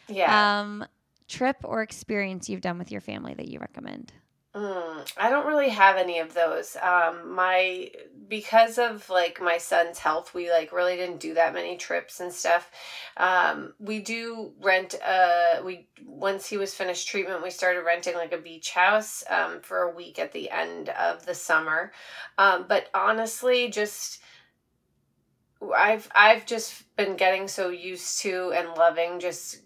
Speaker 2: yeah
Speaker 1: Um, trip or experience you've done with your family that you recommend?
Speaker 2: Mm, I don't really have any of those. Um, my because of like my son's health, we like really didn't do that many trips and stuff. Um, we do rent uh we once he was finished treatment, we started renting like a beach house um for a week at the end of the summer. Um, but honestly, just I've I've just been getting so used to and loving just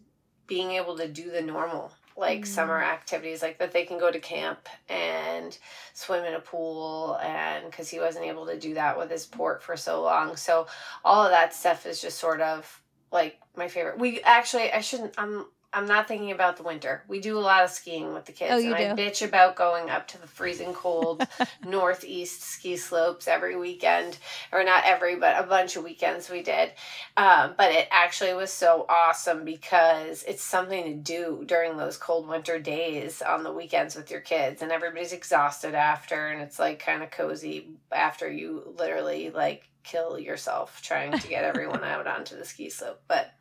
Speaker 2: being able to do the normal like mm. summer activities like that they can go to camp and swim in a pool and because he wasn't able to do that with his port for so long so all of that stuff is just sort of like my favorite we actually i shouldn't i'm I'm not thinking about the winter. We do a lot of skiing with the kids.
Speaker 1: Oh, you
Speaker 2: and
Speaker 1: do?
Speaker 2: I bitch about going up to the freezing cold northeast ski slopes every weekend. Or not every, but a bunch of weekends we did. Um, but it actually was so awesome because it's something to do during those cold winter days on the weekends with your kids. And everybody's exhausted after. And it's like kind of cozy after you literally like kill yourself trying to get everyone out onto the ski slope. But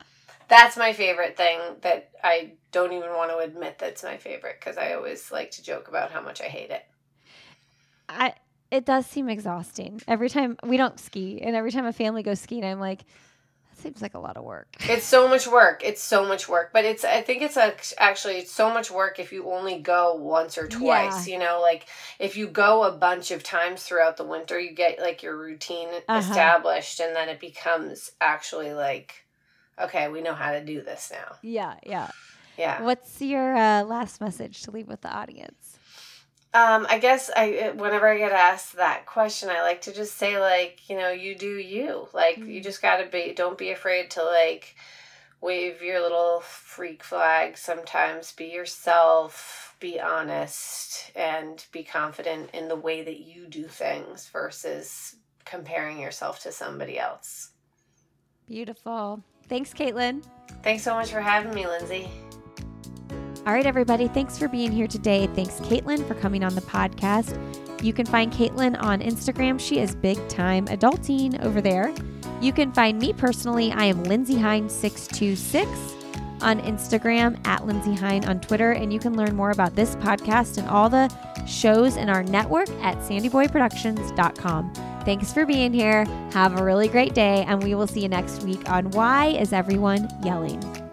Speaker 2: that's my favorite thing that I don't even want to admit that's my favorite because I always like to joke about how much I hate it.
Speaker 1: I it does seem exhausting every time we don't ski, and every time a family goes skiing, I'm like, that seems like a lot of work.
Speaker 2: It's so much work. It's so much work, but it's I think it's a, actually it's so much work if you only go once or twice. Yeah. You know, like if you go a bunch of times throughout the winter, you get like your routine uh-huh. established, and then it becomes actually like okay, we know how to do this now.
Speaker 1: Yeah, yeah.
Speaker 2: Yeah.
Speaker 1: What's your uh, last message to leave with the audience?
Speaker 2: Um, I guess I whenever I get asked that question, I like to just say like, you know, you do you. Like mm-hmm. you just got to be don't be afraid to like wave your little freak flag sometimes, be yourself, be honest and be confident in the way that you do things versus comparing yourself to somebody else.
Speaker 1: Beautiful. Thanks, Caitlin.
Speaker 2: Thanks so much for having me, Lindsey.
Speaker 1: All right, everybody. Thanks for being here today. Thanks, Caitlin, for coming on the podcast. You can find Caitlin on Instagram. She is big time adulting over there. You can find me personally. I am Lindsey Hein 626 on Instagram, at Lindsey Hein on Twitter, and you can learn more about this podcast and all the shows in our network at sandyboyproductions.com. Thanks for being here. Have a really great day, and we will see you next week on Why Is Everyone Yelling?